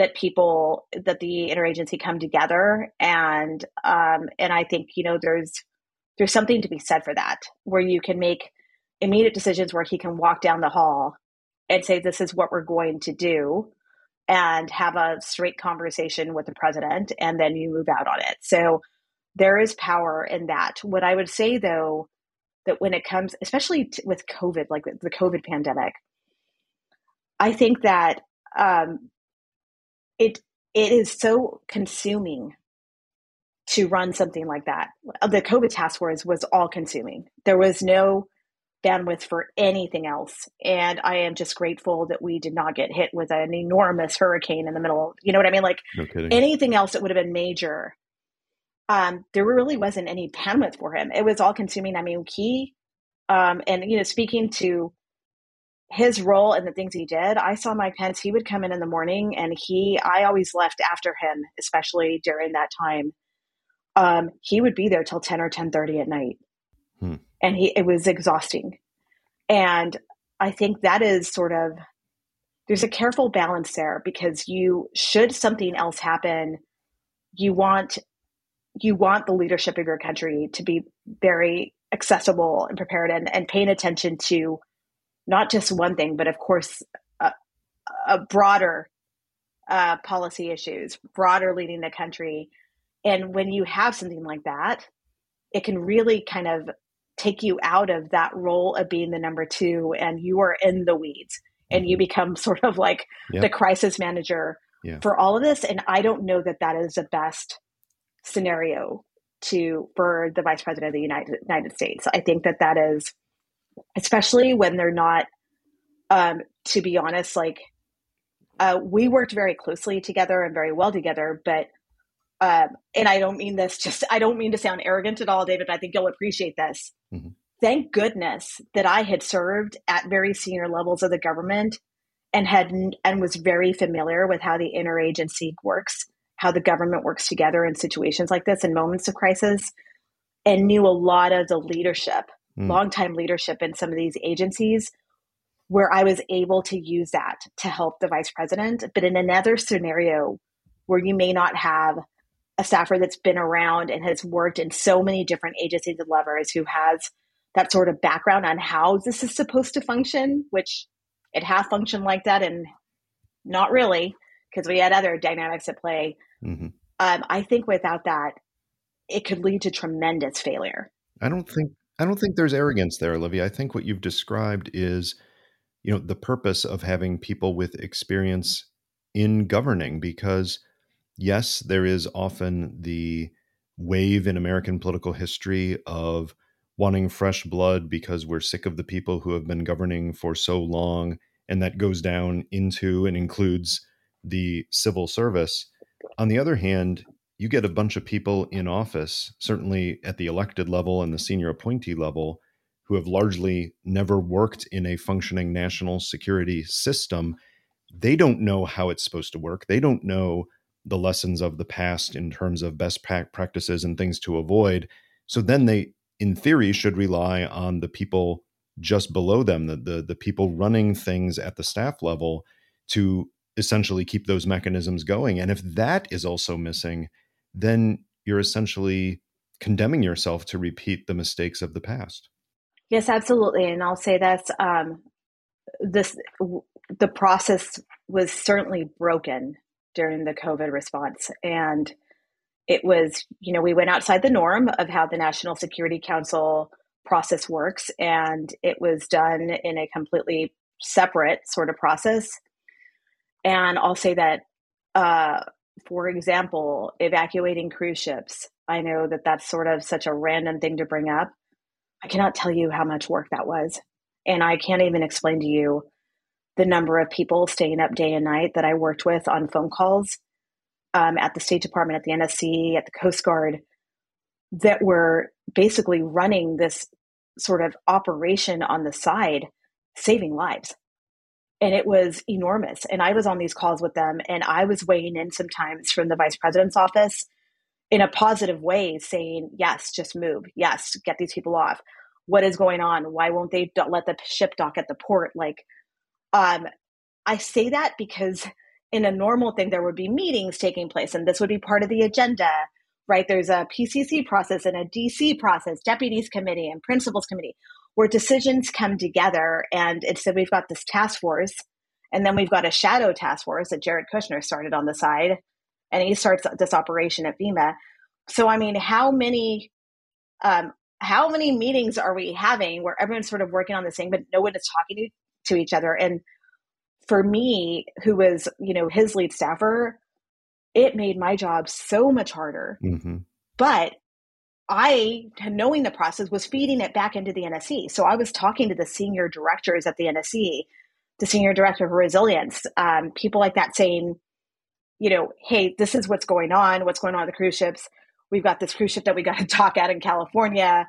[SPEAKER 2] that people that the interagency come together and um, and I think you know there's there's something to be said for that where you can make immediate decisions where he can walk down the hall and say this is what we're going to do and have a straight conversation with the president and then you move out on it. So there is power in that. What i would say though that when it comes especially with covid like the covid pandemic i think that um, it it is so consuming to run something like that the covid task force was all consuming there was no bandwidth for anything else. And I am just grateful that we did not get hit with an enormous hurricane in the middle. You know what I mean? Like no anything else that would have been major. Um, there really wasn't any bandwidth for him. It was all consuming. I mean, he, um, and you know, speaking to his role and the things he did, I saw Mike Pence. He would come in in the morning, and he, I always left after him, especially during that time. Um, he would be there till ten or ten thirty at night. Hmm and he it was exhausting and i think that is sort of there's a careful balance there because you should something else happen you want you want the leadership of your country to be very accessible and prepared and, and paying attention to not just one thing but of course a, a broader uh, policy issues broader leading the country and when you have something like that it can really kind of take you out of that role of being the number two and you are in the weeds and you mm-hmm. become sort of like yep. the crisis manager yeah. for all of this and i don't know that that is the best scenario to for the vice president of the united, united states i think that that is especially when they're not um, to be honest like uh, we worked very closely together and very well together but um, and I don't mean this just, I don't mean to sound arrogant at all, David. I think you'll appreciate this. Mm-hmm. Thank goodness that I had served at very senior levels of the government and had and was very familiar with how the interagency works, how the government works together in situations like this in moments of crisis, and knew a lot of the leadership, mm. longtime leadership in some of these agencies, where I was able to use that to help the vice president. But in another scenario where you may not have a staffer that's been around and has worked in so many different agencies and levers who has that sort of background on how this is supposed to function, which it has functioned like that and not really because we had other dynamics at play. Mm-hmm. Um, I think without that, it could lead to tremendous failure.
[SPEAKER 1] I don't think I don't think there's arrogance there, Olivia. I think what you've described is, you know, the purpose of having people with experience in governing because yes, there is often the wave in American political history of wanting fresh blood because we're sick of the people who have been governing for so long. And that goes down into and includes the civil service. On the other hand, you get a bunch of people in office, certainly at the elected level and the senior appointee level, who have largely never worked in a functioning national security system. They don't know how it's supposed to work. They don't know the lessons of the past in terms of best practices and things to avoid. So then they, in theory, should rely on the people just below them, the, the, the people running things at the staff level to essentially keep those mechanisms going. And if that is also missing, then you're essentially condemning yourself to repeat the mistakes of the past.
[SPEAKER 2] Yes, absolutely. And I'll say that um, this the process was certainly broken during the COVID response. And it was, you know, we went outside the norm of how the National Security Council process works, and it was done in a completely separate sort of process. And I'll say that, uh, for example, evacuating cruise ships, I know that that's sort of such a random thing to bring up. I cannot tell you how much work that was. And I can't even explain to you the number of people staying up day and night that I worked with on phone calls um, at the State Department, at the NSC, at the Coast Guard, that were basically running this sort of operation on the side saving lives. And it was enormous. And I was on these calls with them, and I was weighing in sometimes from the vice president's office in a positive way, saying, Yes, just move. Yes, get these people off. What is going on? Why won't they let the ship dock at the port? Like, um, I say that because in a normal thing, there would be meetings taking place, and this would be part of the agenda, right? There's a PCC process and a DC process, deputies committee and principals committee, where decisions come together. And instead, we've got this task force, and then we've got a shadow task force that Jared Kushner started on the side, and he starts this operation at FEMA. So, I mean, how many um, how many meetings are we having where everyone's sort of working on the same, but no one is talking to, to each other? And for me, who was, you know, his lead staffer, it made my job so much harder. Mm-hmm. But I, knowing the process, was feeding it back into the NSC. So I was talking to the senior directors at the NSC, the senior director of resilience, um, people like that saying, you know, hey, this is what's going on, what's going on with the cruise ships. We've got this cruise ship that we got to dock at in California.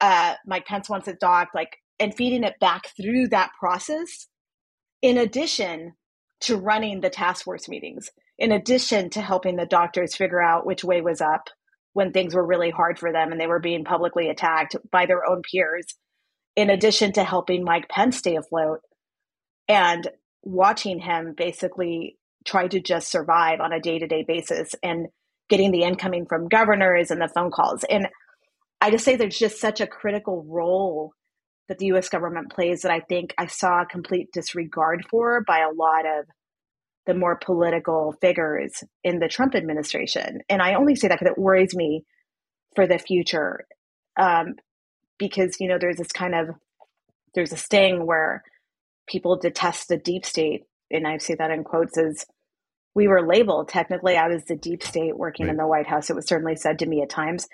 [SPEAKER 2] Uh, Mike Pence wants it docked, like, and feeding it back through that process in addition to running the task force meetings, in addition to helping the doctors figure out which way was up when things were really hard for them and they were being publicly attacked by their own peers, in addition to helping Mike Pence stay afloat and watching him basically try to just survive on a day to day basis and getting the incoming from governors and the phone calls. And I just say there's just such a critical role that the US government plays that I think I saw a complete disregard for by a lot of the more political figures in the Trump administration. And I only say that because it worries me for the future. Um, because, you know, there's this kind of, there's a sting where people detest the deep state. And I say that in quotes as we were labeled. Technically, I was the deep state working right. in the White House. It was certainly said to me at times.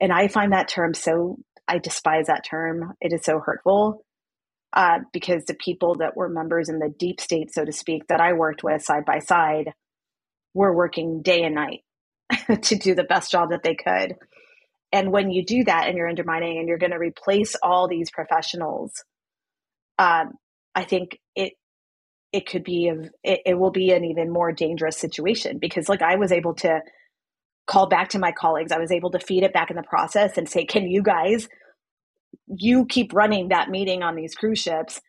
[SPEAKER 2] And I find that term so I despise that term. It is so hurtful uh, because the people that were members in the deep state, so to speak, that I worked with side by side were working day and night to do the best job that they could. And when you do that and you're undermining and you're going to replace all these professionals, um, I think it it could be a, it, it will be an even more dangerous situation because like I was able to call back to my colleagues. I was able to feed it back in the process and say, can you guys, you keep running that meeting on these cruise ships.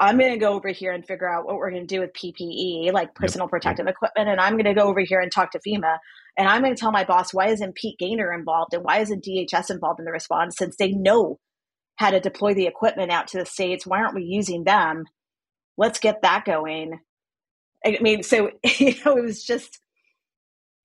[SPEAKER 2] I'm going to go over here and figure out what we're going to do with PPE, like personal yep. protective equipment. And I'm going to go over here and talk to FEMA. And I'm going to tell my boss, why isn't Pete Gaynor involved? And why isn't DHS involved in the response since they know how to deploy the equipment out to the states? Why aren't we using them? Let's get that going. I mean, so, you know, it was just,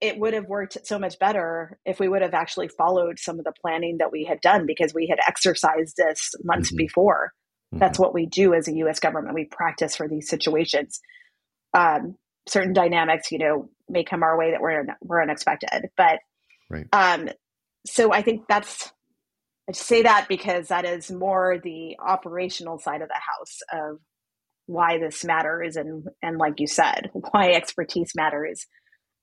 [SPEAKER 2] it would have worked so much better if we would have actually followed some of the planning that we had done because we had exercised this months mm-hmm. before. Mm-hmm. That's what we do as a U.S. government. We practice for these situations. Um, certain dynamics, you know, may come our way that were were unexpected, but right. um, so I think that's I say that because that is more the operational side of the house of why this matters and and like you said, why expertise matters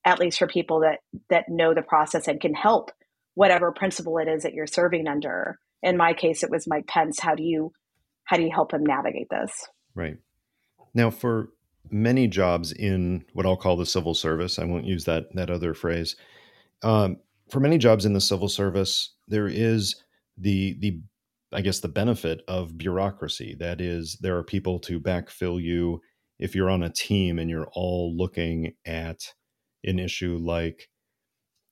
[SPEAKER 2] at least for people that that know the process and can help whatever principal it is that you're serving under. In my case, it was Mike Pence. How do you how do you help him navigate this?
[SPEAKER 1] Right. Now, for many jobs in what I'll call the civil service, I won't use that that other phrase. Um, for many jobs in the civil service, there is the the I guess the benefit of bureaucracy. That is, there are people to backfill you if you're on a team and you're all looking at an issue like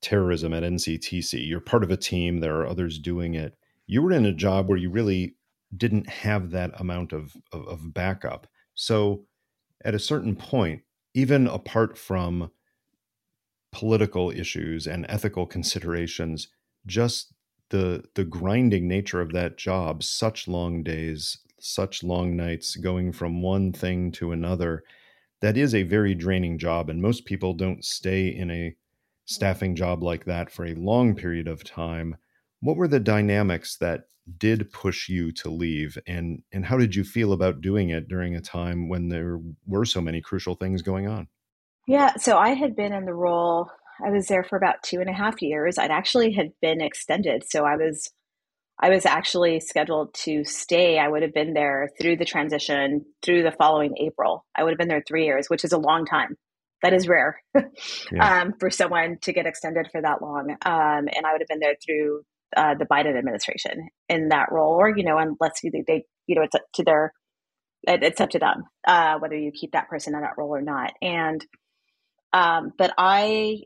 [SPEAKER 1] terrorism at NCTC. You're part of a team, there are others doing it. You were in a job where you really didn't have that amount of, of, of backup. So at a certain point, even apart from political issues and ethical considerations, just the the grinding nature of that job, such long days, such long nights, going from one thing to another, that is a very draining job and most people don't stay in a staffing job like that for a long period of time. What were the dynamics that did push you to leave and and how did you feel about doing it during a time when there were so many crucial things going on?
[SPEAKER 2] Yeah so i had been in the role i was there for about two and a half years. I'd actually had been extended so i was I was actually scheduled to stay. I would have been there through the transition through the following April. I would have been there three years, which is a long time. That is rare yeah. um, for someone to get extended for that long. Um, and I would have been there through uh, the Biden administration in that role, or you know, unless they, they you know, it's up to their, it's up to them uh, whether you keep that person in that role or not. And um, but I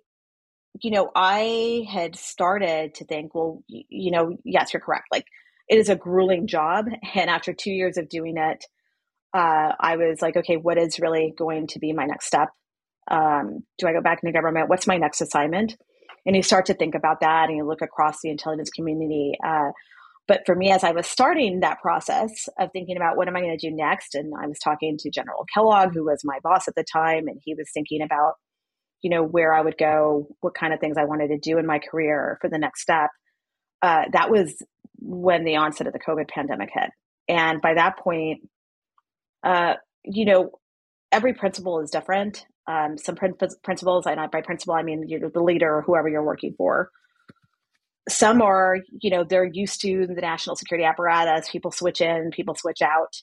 [SPEAKER 2] you know, I had started to think, well, you know, yes, you're correct. Like it is a grueling job. And after two years of doing it, uh, I was like, okay, what is really going to be my next step? Um, do I go back into government? What's my next assignment? And you start to think about that and you look across the intelligence community. Uh, but for me, as I was starting that process of thinking about what am I going to do next, and I was talking to General Kellogg, who was my boss at the time, and he was thinking about you know, where I would go, what kind of things I wanted to do in my career for the next step. Uh, that was when the onset of the COVID pandemic hit. And by that point, uh, you know, every principal is different. Um, some prin- principals, I not by principal, I mean you know, the leader or whoever you're working for. Some are, you know, they're used to the national security apparatus. People switch in, people switch out,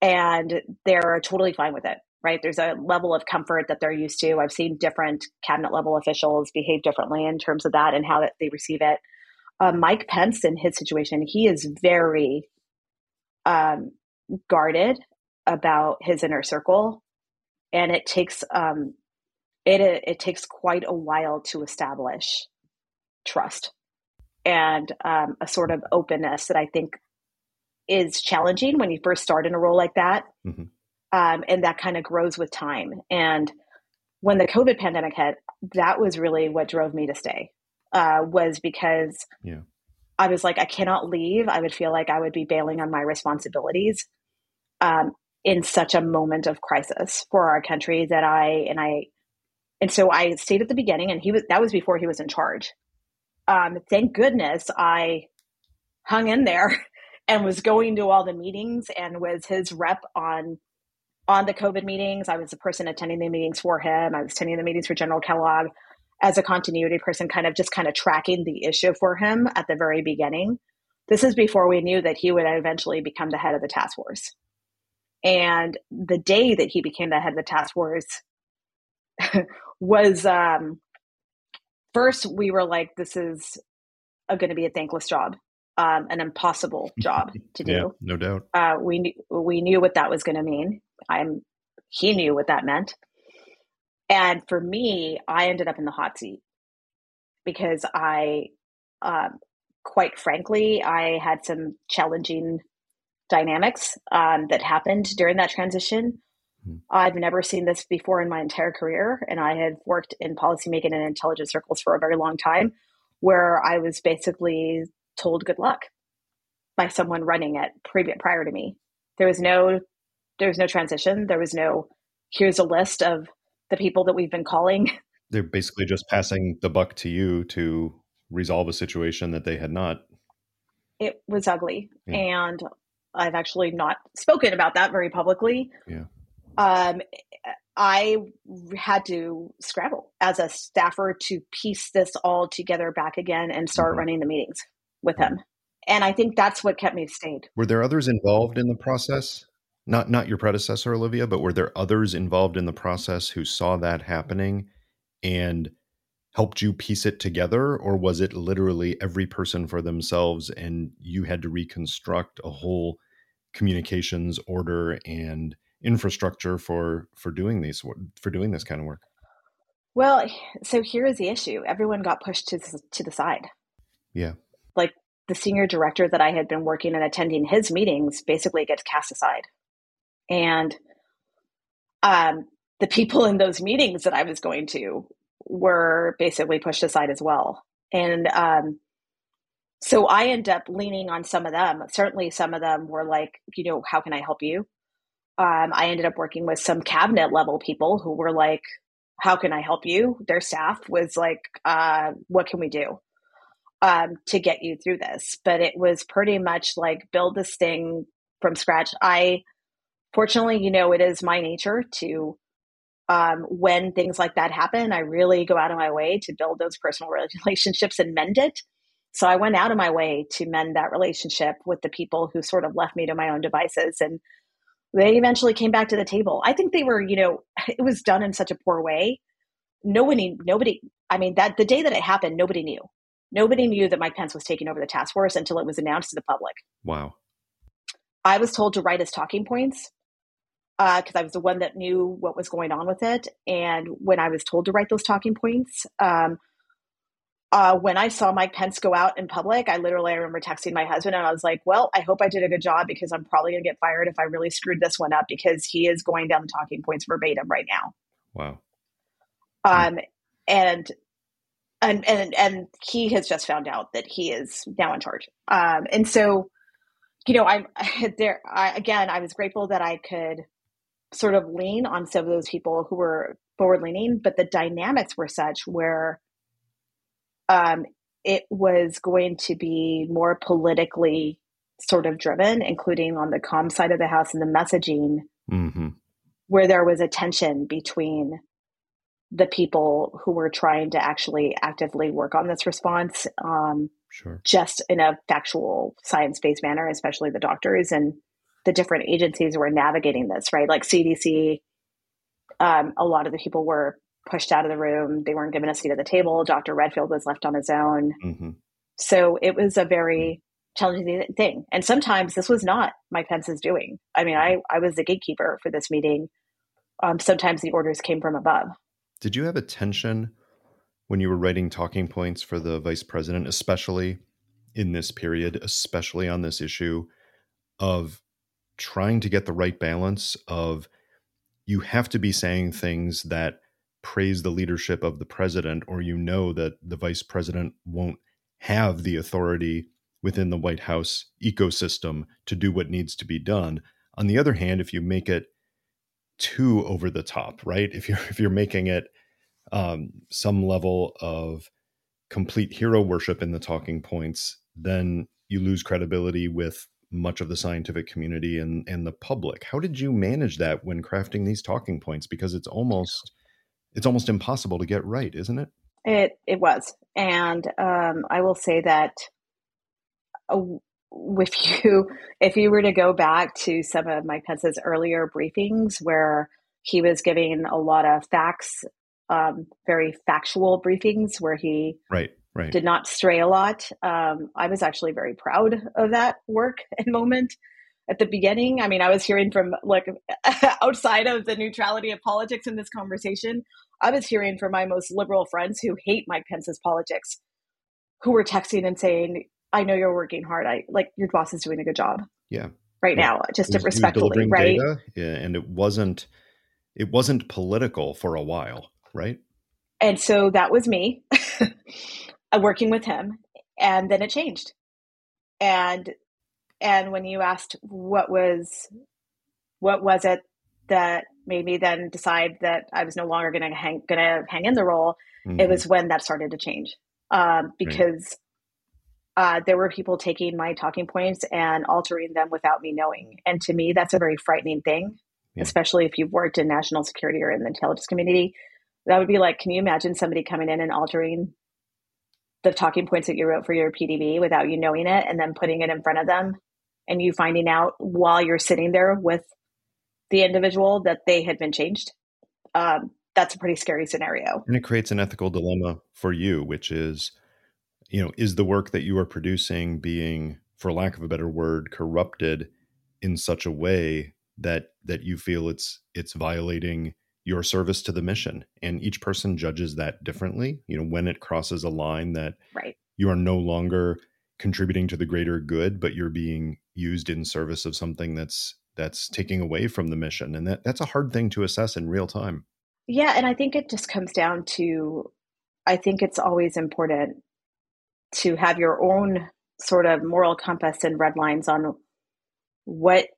[SPEAKER 2] and they're totally fine with it right? There's a level of comfort that they're used to. I've seen different cabinet level officials behave differently in terms of that and how that they receive it. Uh, Mike Pence, in his situation, he is very um, guarded about his inner circle, and it takes um, it it takes quite a while to establish trust and um, a sort of openness that I think is challenging when you first start in a role like that. Mm-hmm um, and that kind of grows with time. And when the COVID pandemic hit, that was really what drove me to stay. Uh, was because yeah. I was like, I cannot leave. I would feel like I would be bailing on my responsibilities um, in such a moment of crisis for our country that I and I and so I stayed at the beginning, and he was that was before he was in charge. Um, thank goodness I hung in there and was going to all the meetings and was his rep on on the COVID meetings. I was the person attending the meetings for him. I was attending the meetings for General Kellogg as a continuity person, kind of just kind of tracking the issue for him at the very beginning. This is before we knew that he would eventually become the head of the task force. And the day that he became the head of the task force was um, first we were like, this is going to be a thankless job. Um, an impossible job to do.
[SPEAKER 1] Yeah, no doubt.
[SPEAKER 2] Uh, we we knew what that was going to mean. I'm he knew what that meant. And for me, I ended up in the hot seat because I, um, quite frankly, I had some challenging dynamics um, that happened during that transition. Mm-hmm. I've never seen this before in my entire career, and I had worked in policymaking and intelligence circles for a very long time, where I was basically told good luck by someone running it pre- prior to me. There was no there was no transition. There was no here's a list of the people that we've been calling.
[SPEAKER 1] They're basically just passing the buck to you to resolve a situation that they had not.
[SPEAKER 2] It was ugly. Yeah. And I've actually not spoken about that very publicly.
[SPEAKER 1] Yeah.
[SPEAKER 2] Um, I had to scramble as a staffer to piece this all together back again and start mm-hmm. running the meetings with him. And I think that's what kept me stayed.
[SPEAKER 1] Were there others involved in the process? Not not your predecessor olivia but were there others involved in the process who saw that happening and helped you piece it together? Or was it literally every person for themselves and you had to reconstruct a whole communications order and infrastructure for for doing these for doing this kind of work?
[SPEAKER 2] Well so here is the issue. Everyone got pushed to to the side.
[SPEAKER 1] Yeah.
[SPEAKER 2] Like the senior director that i had been working and attending his meetings basically gets cast aside and um, the people in those meetings that I was going to were basically pushed aside as well. And um, so I end up leaning on some of them. Certainly, some of them were like, you know, how can I help you? Um, I ended up working with some cabinet level people who were like, how can I help you? Their staff was like, uh, what can we do um, to get you through this? But it was pretty much like build this thing from scratch. I fortunately, you know, it is my nature to, um, when things like that happen, I really go out of my way to build those personal relationships and mend it. So I went out of my way to mend that relationship with the people who sort of left me to my own devices. And they eventually came back to the table. I think they were, you know, it was done in such a poor way. Nobody, nobody, I mean, that the day that it happened, nobody knew. Nobody knew that Mike Pence was taking over the task force until it was announced to the public.
[SPEAKER 1] Wow.
[SPEAKER 2] I was told to write his talking points because uh, I was the one that knew what was going on with it. And when I was told to write those talking points, um, uh, when I saw Mike Pence go out in public, I literally I remember texting my husband and I was like, "Well, I hope I did a good job because I'm probably going to get fired if I really screwed this one up because he is going down the talking points verbatim right now."
[SPEAKER 1] Wow.
[SPEAKER 2] Um, and and and and he has just found out that he is now in charge. Um, and so, you know, I'm there. I, again, I was grateful that I could sort of lean on some of those people who were forward leaning, but the dynamics were such where um, it was going to be more politically sort of driven, including on the com side of the house and the messaging, mm-hmm. where there was a tension between the people who were trying to actually actively work on this response, um,
[SPEAKER 1] sure.
[SPEAKER 2] just in a factual, science based manner, especially the doctors and the different agencies were navigating this, right? Like CDC, um, a lot of the people were pushed out of the room. They weren't given a seat at the table. Dr. Redfield was left on his own. Mm-hmm. So it was a very challenging thing. And sometimes this was not Mike Pence's doing. I mean, I, I was the gatekeeper for this meeting. Um, sometimes the orders came from above.
[SPEAKER 1] Did you have a tension when you were writing talking points for the vice president, especially in this period, especially on this issue of trying to get the right balance of you have to be saying things that praise the leadership of the president, or you know that the vice president won't have the authority within the White House ecosystem to do what needs to be done. On the other hand, if you make it too over the top, right? If you're if you're making it um, some level of complete hero worship in the talking points, then you lose credibility with much of the scientific community and and the public. How did you manage that when crafting these talking points? Because it's almost it's almost impossible to get right, isn't it?
[SPEAKER 2] It it was, and um, I will say that uh, if you if you were to go back to some of Mike Pence's earlier briefings where he was giving a lot of facts, um, very factual briefings where he
[SPEAKER 1] right right
[SPEAKER 2] did not stray a lot. Um, I was actually very proud of that work and moment at the beginning. I mean, I was hearing from like outside of the neutrality of politics in this conversation. I was hearing from my most liberal friends who hate Mike Pence's politics, who were texting and saying, "I know you're working hard. I like your boss is doing a good job."
[SPEAKER 1] Yeah.
[SPEAKER 2] Right
[SPEAKER 1] yeah.
[SPEAKER 2] now, just was, respectfully, right? Data,
[SPEAKER 1] yeah, and it wasn't it wasn't political for a while, right?
[SPEAKER 2] And so that was me working with him, and then it changed. And and when you asked what was what was it that made me then decide that I was no longer going to hang going to hang in the role, mm-hmm. it was when that started to change um, because right. uh, there were people taking my talking points and altering them without me knowing, and to me, that's a very frightening thing, yeah. especially if you've worked in national security or in the intelligence community. That would be like, can you imagine somebody coming in and altering the talking points that you wrote for your PDB without you knowing it, and then putting it in front of them and you finding out while you're sitting there with the individual that they had been changed, um, that's a pretty scary scenario.
[SPEAKER 1] And it creates an ethical dilemma for you, which is, you know, is the work that you are producing being, for lack of a better word, corrupted in such a way that that you feel it's it's violating your service to the mission and each person judges that differently you know when it crosses a line that
[SPEAKER 2] right.
[SPEAKER 1] you are no longer contributing to the greater good but you're being used in service of something that's that's taking away from the mission and that that's a hard thing to assess in real time
[SPEAKER 2] yeah and i think it just comes down to i think it's always important to have your own sort of moral compass and red lines on what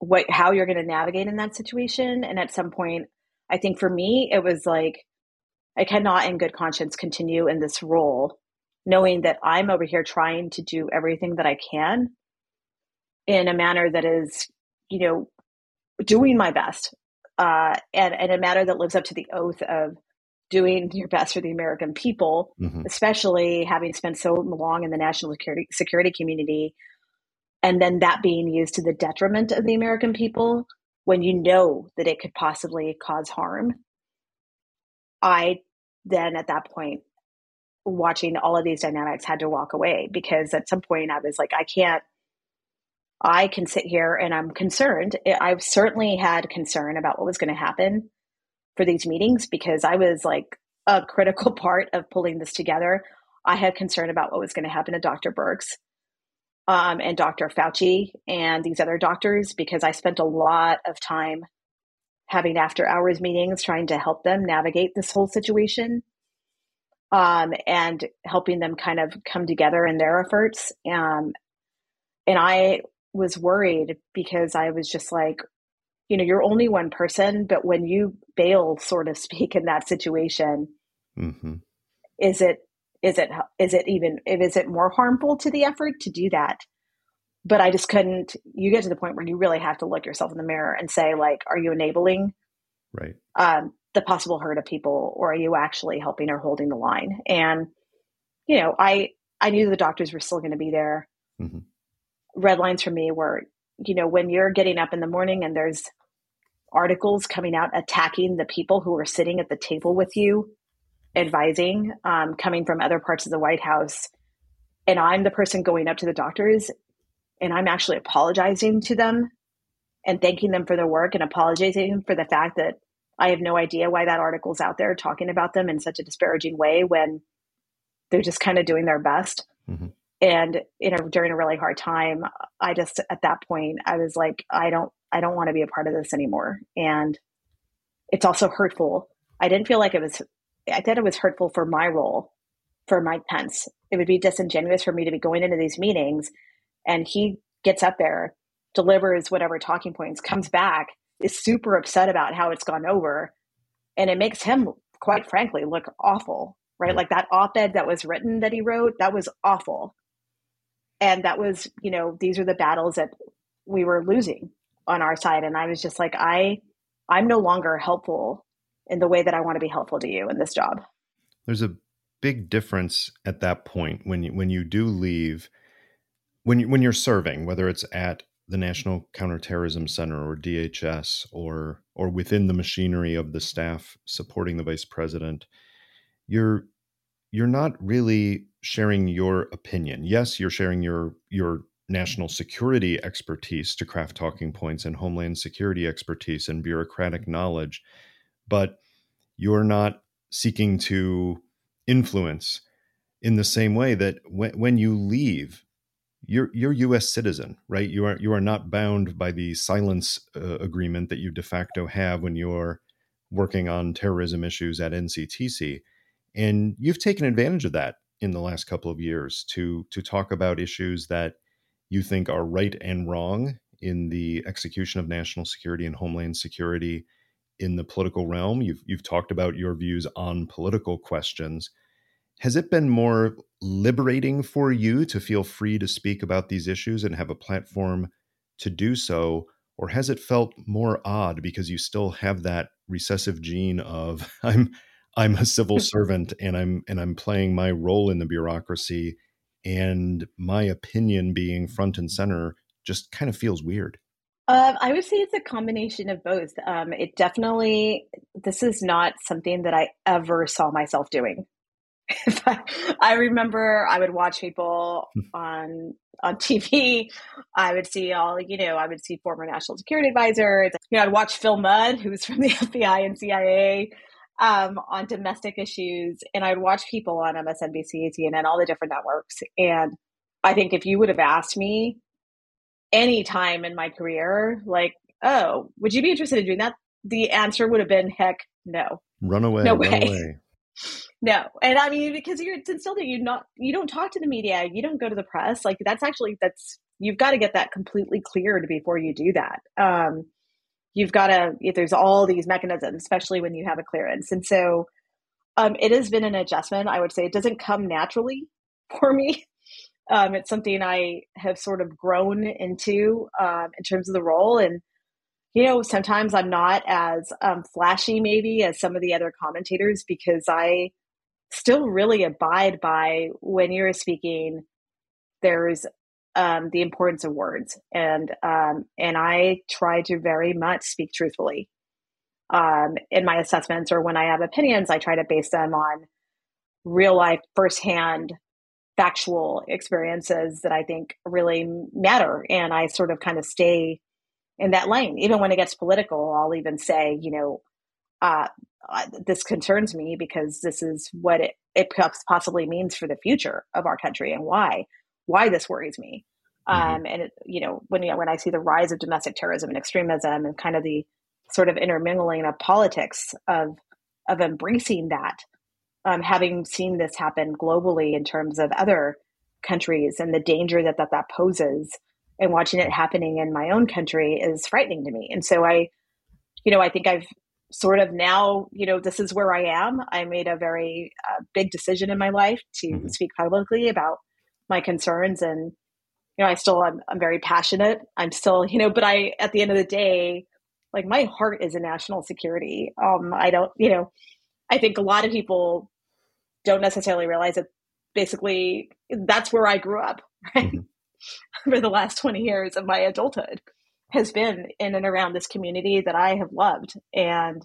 [SPEAKER 2] what how you're going to navigate in that situation and at some point i think for me it was like i cannot in good conscience continue in this role knowing that i'm over here trying to do everything that i can in a manner that is, you know, doing my best uh, and, and a manner that lives up to the oath of doing your best for the American people, mm-hmm. especially having spent so long in the national security security community, and then that being used to the detriment of the American people when you know that it could possibly cause harm. I then at that point watching all of these dynamics had to walk away because at some point I was like I can't I can sit here and I'm concerned. I've certainly had concern about what was going to happen for these meetings because I was like a critical part of pulling this together. I had concern about what was going to happen to Dr. Birx um, and Dr. Fauci and these other doctors because I spent a lot of time having after hours meetings trying to help them navigate this whole situation um, and helping them kind of come together in their efforts. Um, and I was worried because I was just like, you know, you're only one person, but when you bail, sort of speak, in that situation, mm-hmm. is it is it is it even is it more harmful to the effort to do that? But I just couldn't. You get to the point where you really have to look yourself in the mirror and say, like, are you enabling
[SPEAKER 1] right
[SPEAKER 2] um, the possible hurt of people, or are you actually helping or holding the line? And you know, I I knew the doctors were still going to be there. Mm-hmm. Red lines for me were, you know, when you're getting up in the morning and there's articles coming out attacking the people who are sitting at the table with you, advising, um, coming from other parts of the White House. And I'm the person going up to the doctors and I'm actually apologizing to them and thanking them for their work and apologizing for the fact that I have no idea why that article's out there talking about them in such a disparaging way when they're just kind of doing their best. Mm-hmm. And you know, during a really hard time, I just at that point I was like, I don't I don't want to be a part of this anymore. And it's also hurtful. I didn't feel like it was, I thought it was hurtful for my role for Mike Pence. It would be disingenuous for me to be going into these meetings and he gets up there, delivers whatever talking points, comes back, is super upset about how it's gone over. And it makes him, quite frankly, look awful, right? Like that op ed that was written that he wrote, that was awful. And that was, you know, these are the battles that we were losing on our side and i was just like i i'm no longer helpful in the way that i want to be helpful to you in this job.
[SPEAKER 1] There's a big difference at that point when you when you do leave when you, when you're serving whether it's at the National Counterterrorism Center or DHS or or within the machinery of the staff supporting the vice president you're you're not really sharing your opinion. Yes you're sharing your your national security expertise to craft talking points and homeland security expertise and bureaucratic knowledge, but you're not seeking to influence in the same way that when, when you leave you're you're U.S. citizen, right? You are you are not bound by the silence uh, agreement that you de facto have when you're working on terrorism issues at NCTC, and you've taken advantage of that in the last couple of years to to talk about issues that you think are right and wrong in the execution of national security and homeland security in the political realm. You've you've talked about your views on political questions. Has it been more liberating for you to feel free to speak about these issues and have a platform to do so? Or has it felt more odd because you still have that recessive gene of I'm I'm a civil servant and I'm and I'm playing my role in the bureaucracy and my opinion being front and center just kind of feels weird.
[SPEAKER 2] Um, I would say it's a combination of both. Um, it definitely, this is not something that I ever saw myself doing. I, I, remember I would watch people on on TV. I would see all, you know, I would see former national security advisors. You know, I'd watch Phil Mudd, who's from the FBI and CIA um, on domestic issues, and I'd watch people on MSNBC, CNN, all the different networks. And I think if you would have asked me any time in my career, like, oh, would you be interested in doing that? The answer would have been, heck, no.
[SPEAKER 1] Run away. No way. Away.
[SPEAKER 2] no, and I mean because you're it's still you not you don't talk to the media, you don't go to the press. Like that's actually that's you've got to get that completely cleared before you do that. Um, you've got to there's all these mechanisms especially when you have a clearance and so um, it has been an adjustment i would say it doesn't come naturally for me um, it's something i have sort of grown into um, in terms of the role and you know, sometimes I'm not as um, flashy, maybe, as some of the other commentators because I still really abide by when you're speaking, there's um, the importance of words, and um, and I try to very much speak truthfully um, in my assessments or when I have opinions. I try to base them on real life, firsthand, factual experiences that I think really matter, and I sort of kind of stay in that lane. Even when it gets political, I'll even say, you know, uh, this concerns me because this is what it, it possibly means for the future of our country and why why this worries me. Mm-hmm. Um, and it, you know when you know, when I see the rise of domestic terrorism and extremism and kind of the sort of intermingling of politics of of embracing that, um, having seen this happen globally in terms of other countries and the danger that that, that poses and watching it happening in my own country is frightening to me. And so I, you know, I think I've sort of now, you know, this is where I am. I made a very uh, big decision in my life to mm-hmm. speak publicly about my concerns and you know, I still I'm, I'm very passionate. I'm still, you know, but I at the end of the day, like my heart is in national security. Um I don't, you know, I think a lot of people don't necessarily realize that basically that's where I grew up, right? Mm-hmm for the last 20 years of my adulthood has been in and around this community that I have loved. And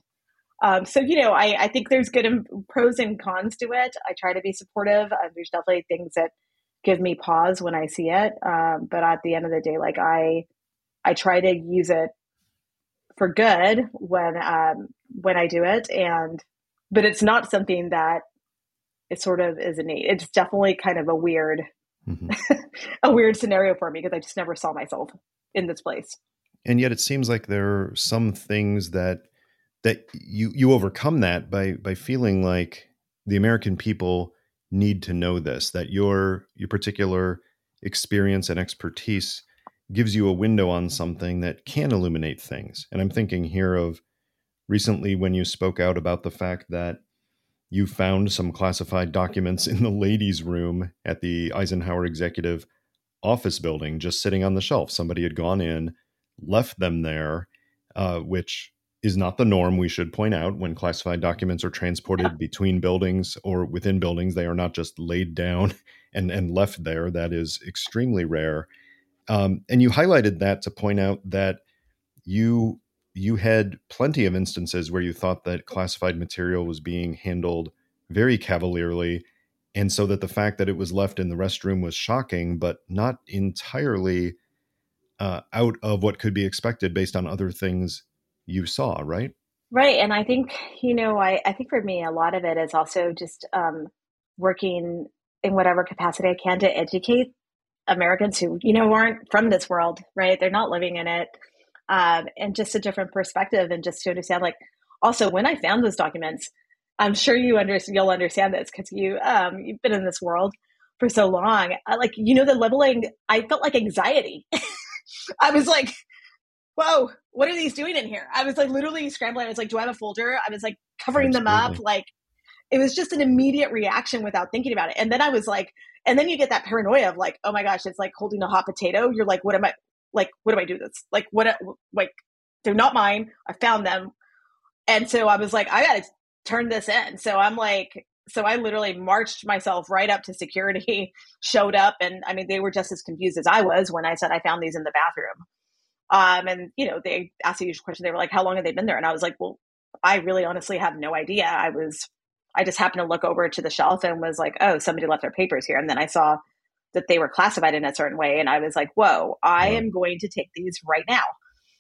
[SPEAKER 2] um, so, you know, I, I, think there's good pros and cons to it. I try to be supportive. Uh, there's definitely things that give me pause when I see it. Um, but at the end of the day, like I, I try to use it for good when, um, when I do it. And, but it's not something that it sort of is innate. It's definitely kind of a weird mm-hmm. a weird scenario for me because I just never saw myself in this place.
[SPEAKER 1] And yet, it seems like there are some things that that you you overcome that by by feeling like the American people need to know this that your your particular experience and expertise gives you a window on something that can illuminate things. And I'm thinking here of recently when you spoke out about the fact that you found some classified documents in the ladies' room at the Eisenhower Executive Office building, just sitting on the shelf. Somebody had gone in, left them there, uh, which is not the norm. We should point out when classified documents are transported yeah. between buildings or within buildings, they are not just laid down and, and left there. That is extremely rare. Um, and you highlighted that to point out that you you had plenty of instances where you thought that classified material was being handled very cavalierly and so that the fact that it was left in the restroom was shocking but not entirely uh, out of what could be expected based on other things you saw right?
[SPEAKER 2] Right and i think you know i, I think for me a lot of it is also just um, working in whatever capacity i can to educate americans who you know aren't from this world right? They're not living in it um, and just a different perspective and just to understand like also when i found those documents i'm sure you under, you'll understand this because you um, you've been in this world for so long. I, like you know the leveling i felt like anxiety. I was like whoa what are these doing in here? I was like literally scrambling. I was like do i have a folder? I was like covering Absolutely. them up. Like it was just an immediate reaction without thinking about it. And then i was like and then you get that paranoia of like oh my gosh it's like holding a hot potato. You're like what am i like what do I do this? Like what like they're not mine. I found them. And so I was like, I gotta turn this in. So I'm like, so I literally marched myself right up to security, showed up, and I mean, they were just as confused as I was when I said I found these in the bathroom. Um, and you know, they asked the usual question. They were like, "How long have they been there?" And I was like, "Well, I really honestly have no idea. I was, I just happened to look over to the shelf and was like, oh, somebody left their papers here." And then I saw that they were classified in a certain way. And I was like, whoa, I am going to take these right now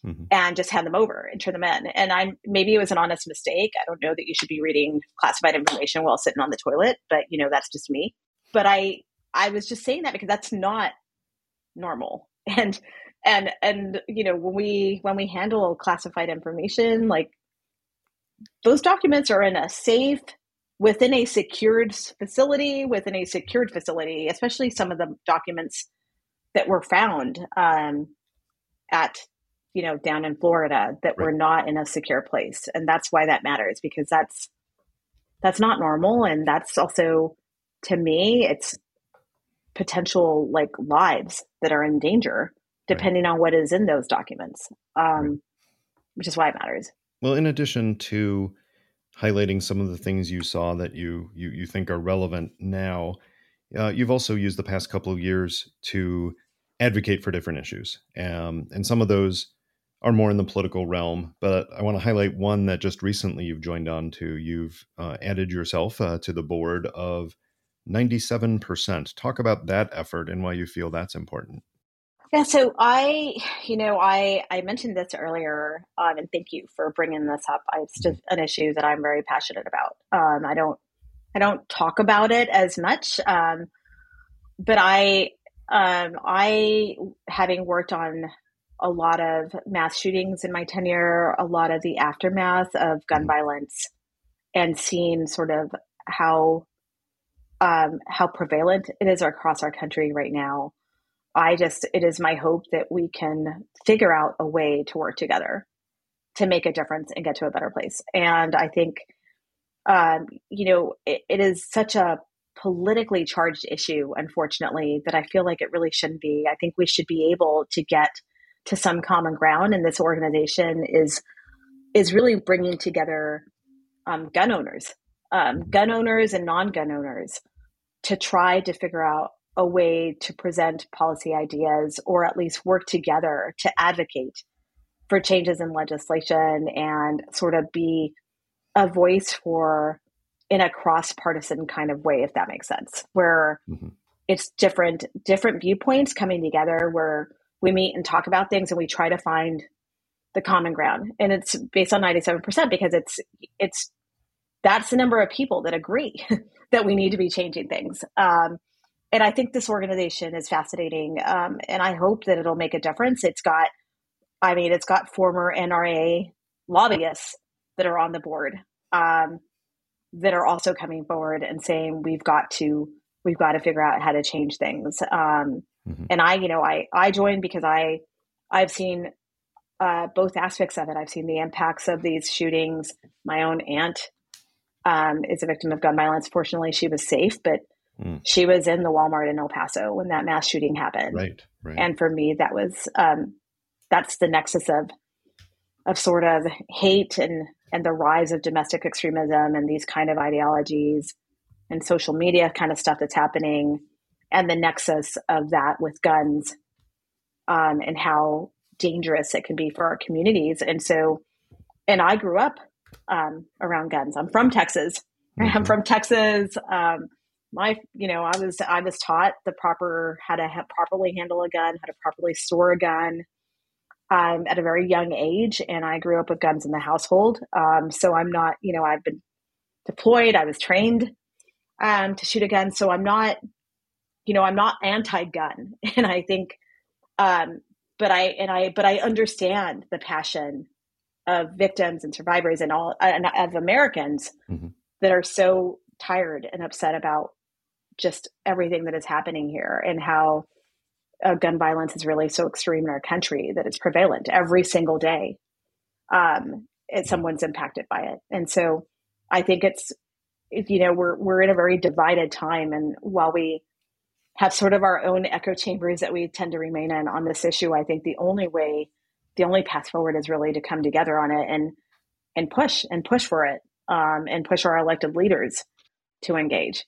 [SPEAKER 2] mm-hmm. and just hand them over and turn them in. And I'm maybe it was an honest mistake. I don't know that you should be reading classified information while sitting on the toilet, but you know, that's just me. But I I was just saying that because that's not normal. And and and you know, when we when we handle classified information, like those documents are in a safe within a secured facility, within a secured facility, especially some of the documents that were found um, at, you know, down in Florida that right. were not in a secure place, and that's why that matters because that's that's not normal, and that's also to me, it's potential like lives that are in danger depending right. on what is in those documents. Um, which is why it matters.
[SPEAKER 1] Well, in addition to highlighting some of the things you saw that you you, you think are relevant now, uh, you've also used the past couple of years to advocate for different issues, um, and some of those are more in the political realm. But I want to highlight one that just recently you've joined on to. You've uh, added yourself uh, to the board of 97%. Talk about that effort and why you feel that's important.
[SPEAKER 2] Yeah, so I, you know, I I mentioned this earlier, um, and thank you for bringing this up. It's just an issue that I'm very passionate about. Um, I don't, I don't talk about it as much, um, but I, um, I having worked on a lot of mass shootings in my tenure, a lot of the aftermath of gun mm-hmm. violence, and seeing sort of how um, how prevalent it is across our country right now. I just, it is my hope that we can figure out a way to work together to make a difference and get to a better place. And I think, um, you know, it, it is such a politically charged issue, unfortunately, that I feel like it really shouldn't be. I think we should be able to get to some common ground, and this organization is is really bringing together um, gun owners, um, gun owners and non-gun owners, to try to figure out a way to present policy ideas or at least work together to advocate for changes in legislation and sort of be a voice for in a cross partisan kind of way if that makes sense where mm-hmm. it's different different viewpoints coming together where we meet and talk about things and we try to find the common ground and it's based on 97% because it's it's that's the number of people that agree that we need to be changing things um, and I think this organization is fascinating, um, and I hope that it'll make a difference. It's got, I mean, it's got former NRA lobbyists that are on the board um, that are also coming forward and saying we've got to we've got to figure out how to change things. Um, mm-hmm. And I, you know, I I joined because I I've seen uh, both aspects of it. I've seen the impacts of these shootings. My own aunt um, is a victim of gun violence. Fortunately, she was safe, but Mm. She was in the Walmart in El Paso when that mass shooting happened.
[SPEAKER 1] Right. Right.
[SPEAKER 2] And for me, that was um, that's the nexus of of sort of hate and and the rise of domestic extremism and these kind of ideologies and social media kind of stuff that's happening and the nexus of that with guns um, and how dangerous it can be for our communities and so and i grew up um, around guns i'm from texas mm-hmm. i'm from texas um, my you know i was i was taught the proper how to ha- properly handle a gun how to properly store a gun um, at a very young age and i grew up with guns in the household um, so i'm not you know i've been deployed i was trained um, to shoot a gun so i'm not you know i'm not anti-gun and i think um, but i and i but i understand the passion of victims and survivors and all and of americans mm-hmm. that are so tired and upset about just everything that is happening here and how uh, gun violence is really so extreme in our country that it's prevalent every single day. Um, it, someone's impacted by it, and so I think it's you know we're we're in a very divided time, and while we have sort of our own echo chambers that we tend to remain in on this issue, I think the only way, the only path forward is really to come together on it and and push and push for it um, and push our elected leaders to engage.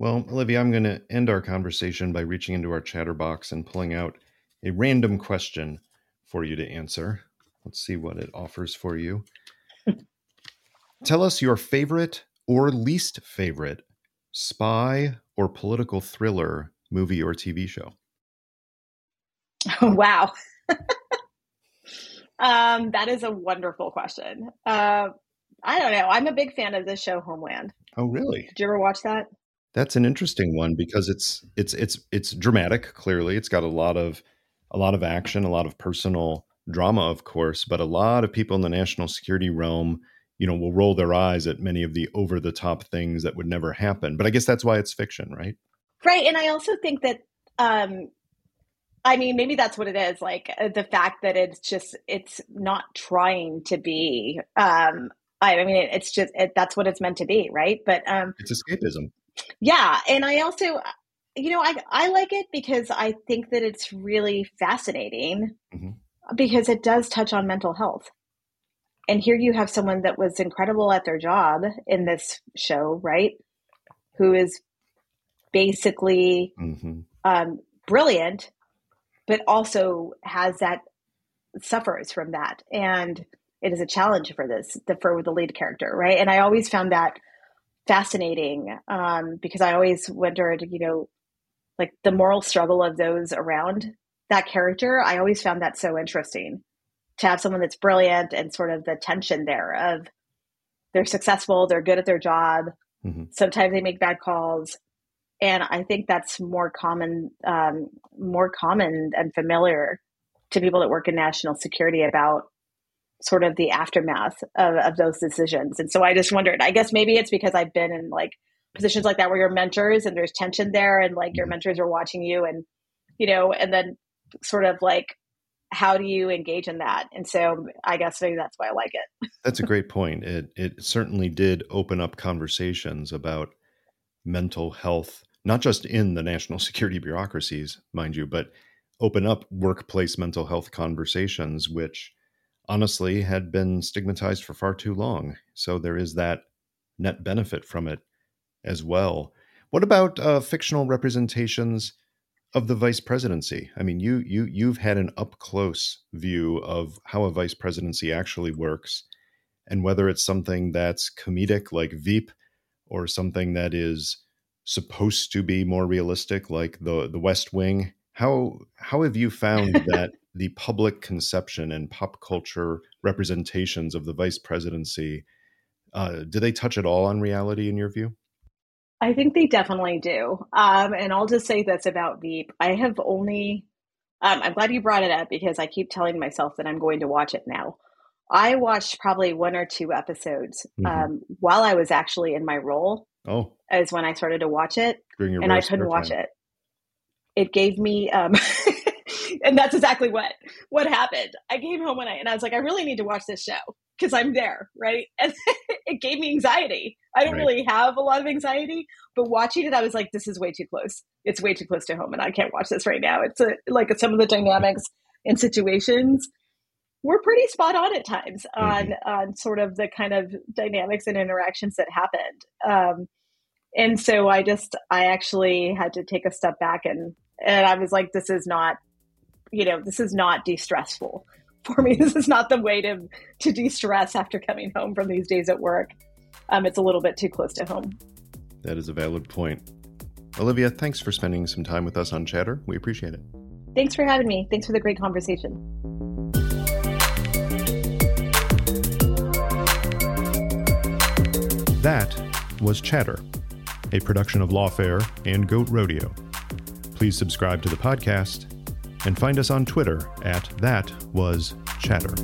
[SPEAKER 1] Well, Olivia, I'm going to end our conversation by reaching into our chatterbox and pulling out a random question for you to answer. Let's see what it offers for you. Tell us your favorite or least favorite spy or political thriller movie or TV show.
[SPEAKER 2] Oh, wow. um, that is a wonderful question. Uh, I don't know. I'm a big fan of the show Homeland.
[SPEAKER 1] Oh, really?
[SPEAKER 2] Did you ever watch that?
[SPEAKER 1] That's an interesting one because it's it's it's it's dramatic. Clearly, it's got a lot of a lot of action, a lot of personal drama, of course, but a lot of people in the national security realm, you know, will roll their eyes at many of the over the top things that would never happen. But I guess that's why it's fiction, right?
[SPEAKER 2] Right, and I also think that um I mean, maybe that's what it is. Like uh, the fact that it's just it's not trying to be. Um, I, I mean, it, it's just it, that's what it's meant to be, right? But um,
[SPEAKER 1] it's escapism.
[SPEAKER 2] Yeah, and I also, you know, I I like it because I think that it's really fascinating mm-hmm. because it does touch on mental health, and here you have someone that was incredible at their job in this show, right? Who is basically mm-hmm. um, brilliant, but also has that suffers from that, and it is a challenge for this the, for the lead character, right? And I always found that fascinating um, because I always wondered, you know, like the moral struggle of those around that character. I always found that so interesting to have someone that's brilliant and sort of the tension there of they're successful, they're good at their job. Mm-hmm. Sometimes they make bad calls, and I think that's more common, um, more common and familiar to people that work in national security about sort of the aftermath of, of those decisions. And so I just wondered. I guess maybe it's because I've been in like positions like that where you're mentors and there's tension there, and like your mm-hmm. mentors are watching you, and you know, and then sort of like how do you engage in that? And so I guess maybe that's why I like it.
[SPEAKER 1] that's a great point. It it certainly did open up conversations about mental health, not just in the national security bureaucracies, mind you, but open up workplace mental health conversations, which honestly had been stigmatized for far too long. So there is that net benefit from it as well. What about uh, fictional representations of the vice presidency. I mean, you you you've had an up close view of how a vice presidency actually works, and whether it's something that's comedic like Veep, or something that is supposed to be more realistic like the the West Wing. How how have you found that the public conception and pop culture representations of the vice presidency uh, do they touch at all on reality in your view?
[SPEAKER 2] I think they definitely do. Um, and I'll just say this about Veep. I have only, um, I'm glad you brought it up because I keep telling myself that I'm going to watch it now. I watched probably one or two episodes mm-hmm. um, while I was actually in my role.
[SPEAKER 1] Oh,
[SPEAKER 2] is when I started to watch it, and I couldn't watch it. It gave me, um, and that's exactly what what happened. I came home one night and I was like, I really need to watch this show because I'm there, right? And it gave me anxiety. I don't right. really have a lot of anxiety, but watching it, I was like, this is way too close. It's way too close to home, and I can't watch this right now. It's a, like some of the dynamics and situations were pretty spot on at times on mm-hmm. on sort of the kind of dynamics and interactions that happened. Um, and so I just I actually had to take a step back and and I was like, this is not, you know, this is not de-stressful for me. This is not the way to to de-stress after coming home from these days at work. Um, it's a little bit too close to home.
[SPEAKER 1] That is a valid point. Olivia, thanks for spending some time with us on Chatter. We appreciate it.
[SPEAKER 2] Thanks for having me. Thanks for the great conversation.
[SPEAKER 1] That was Chatter, a production of Lawfare and Goat Rodeo. Please subscribe to the podcast and find us on Twitter at That Was Chatter.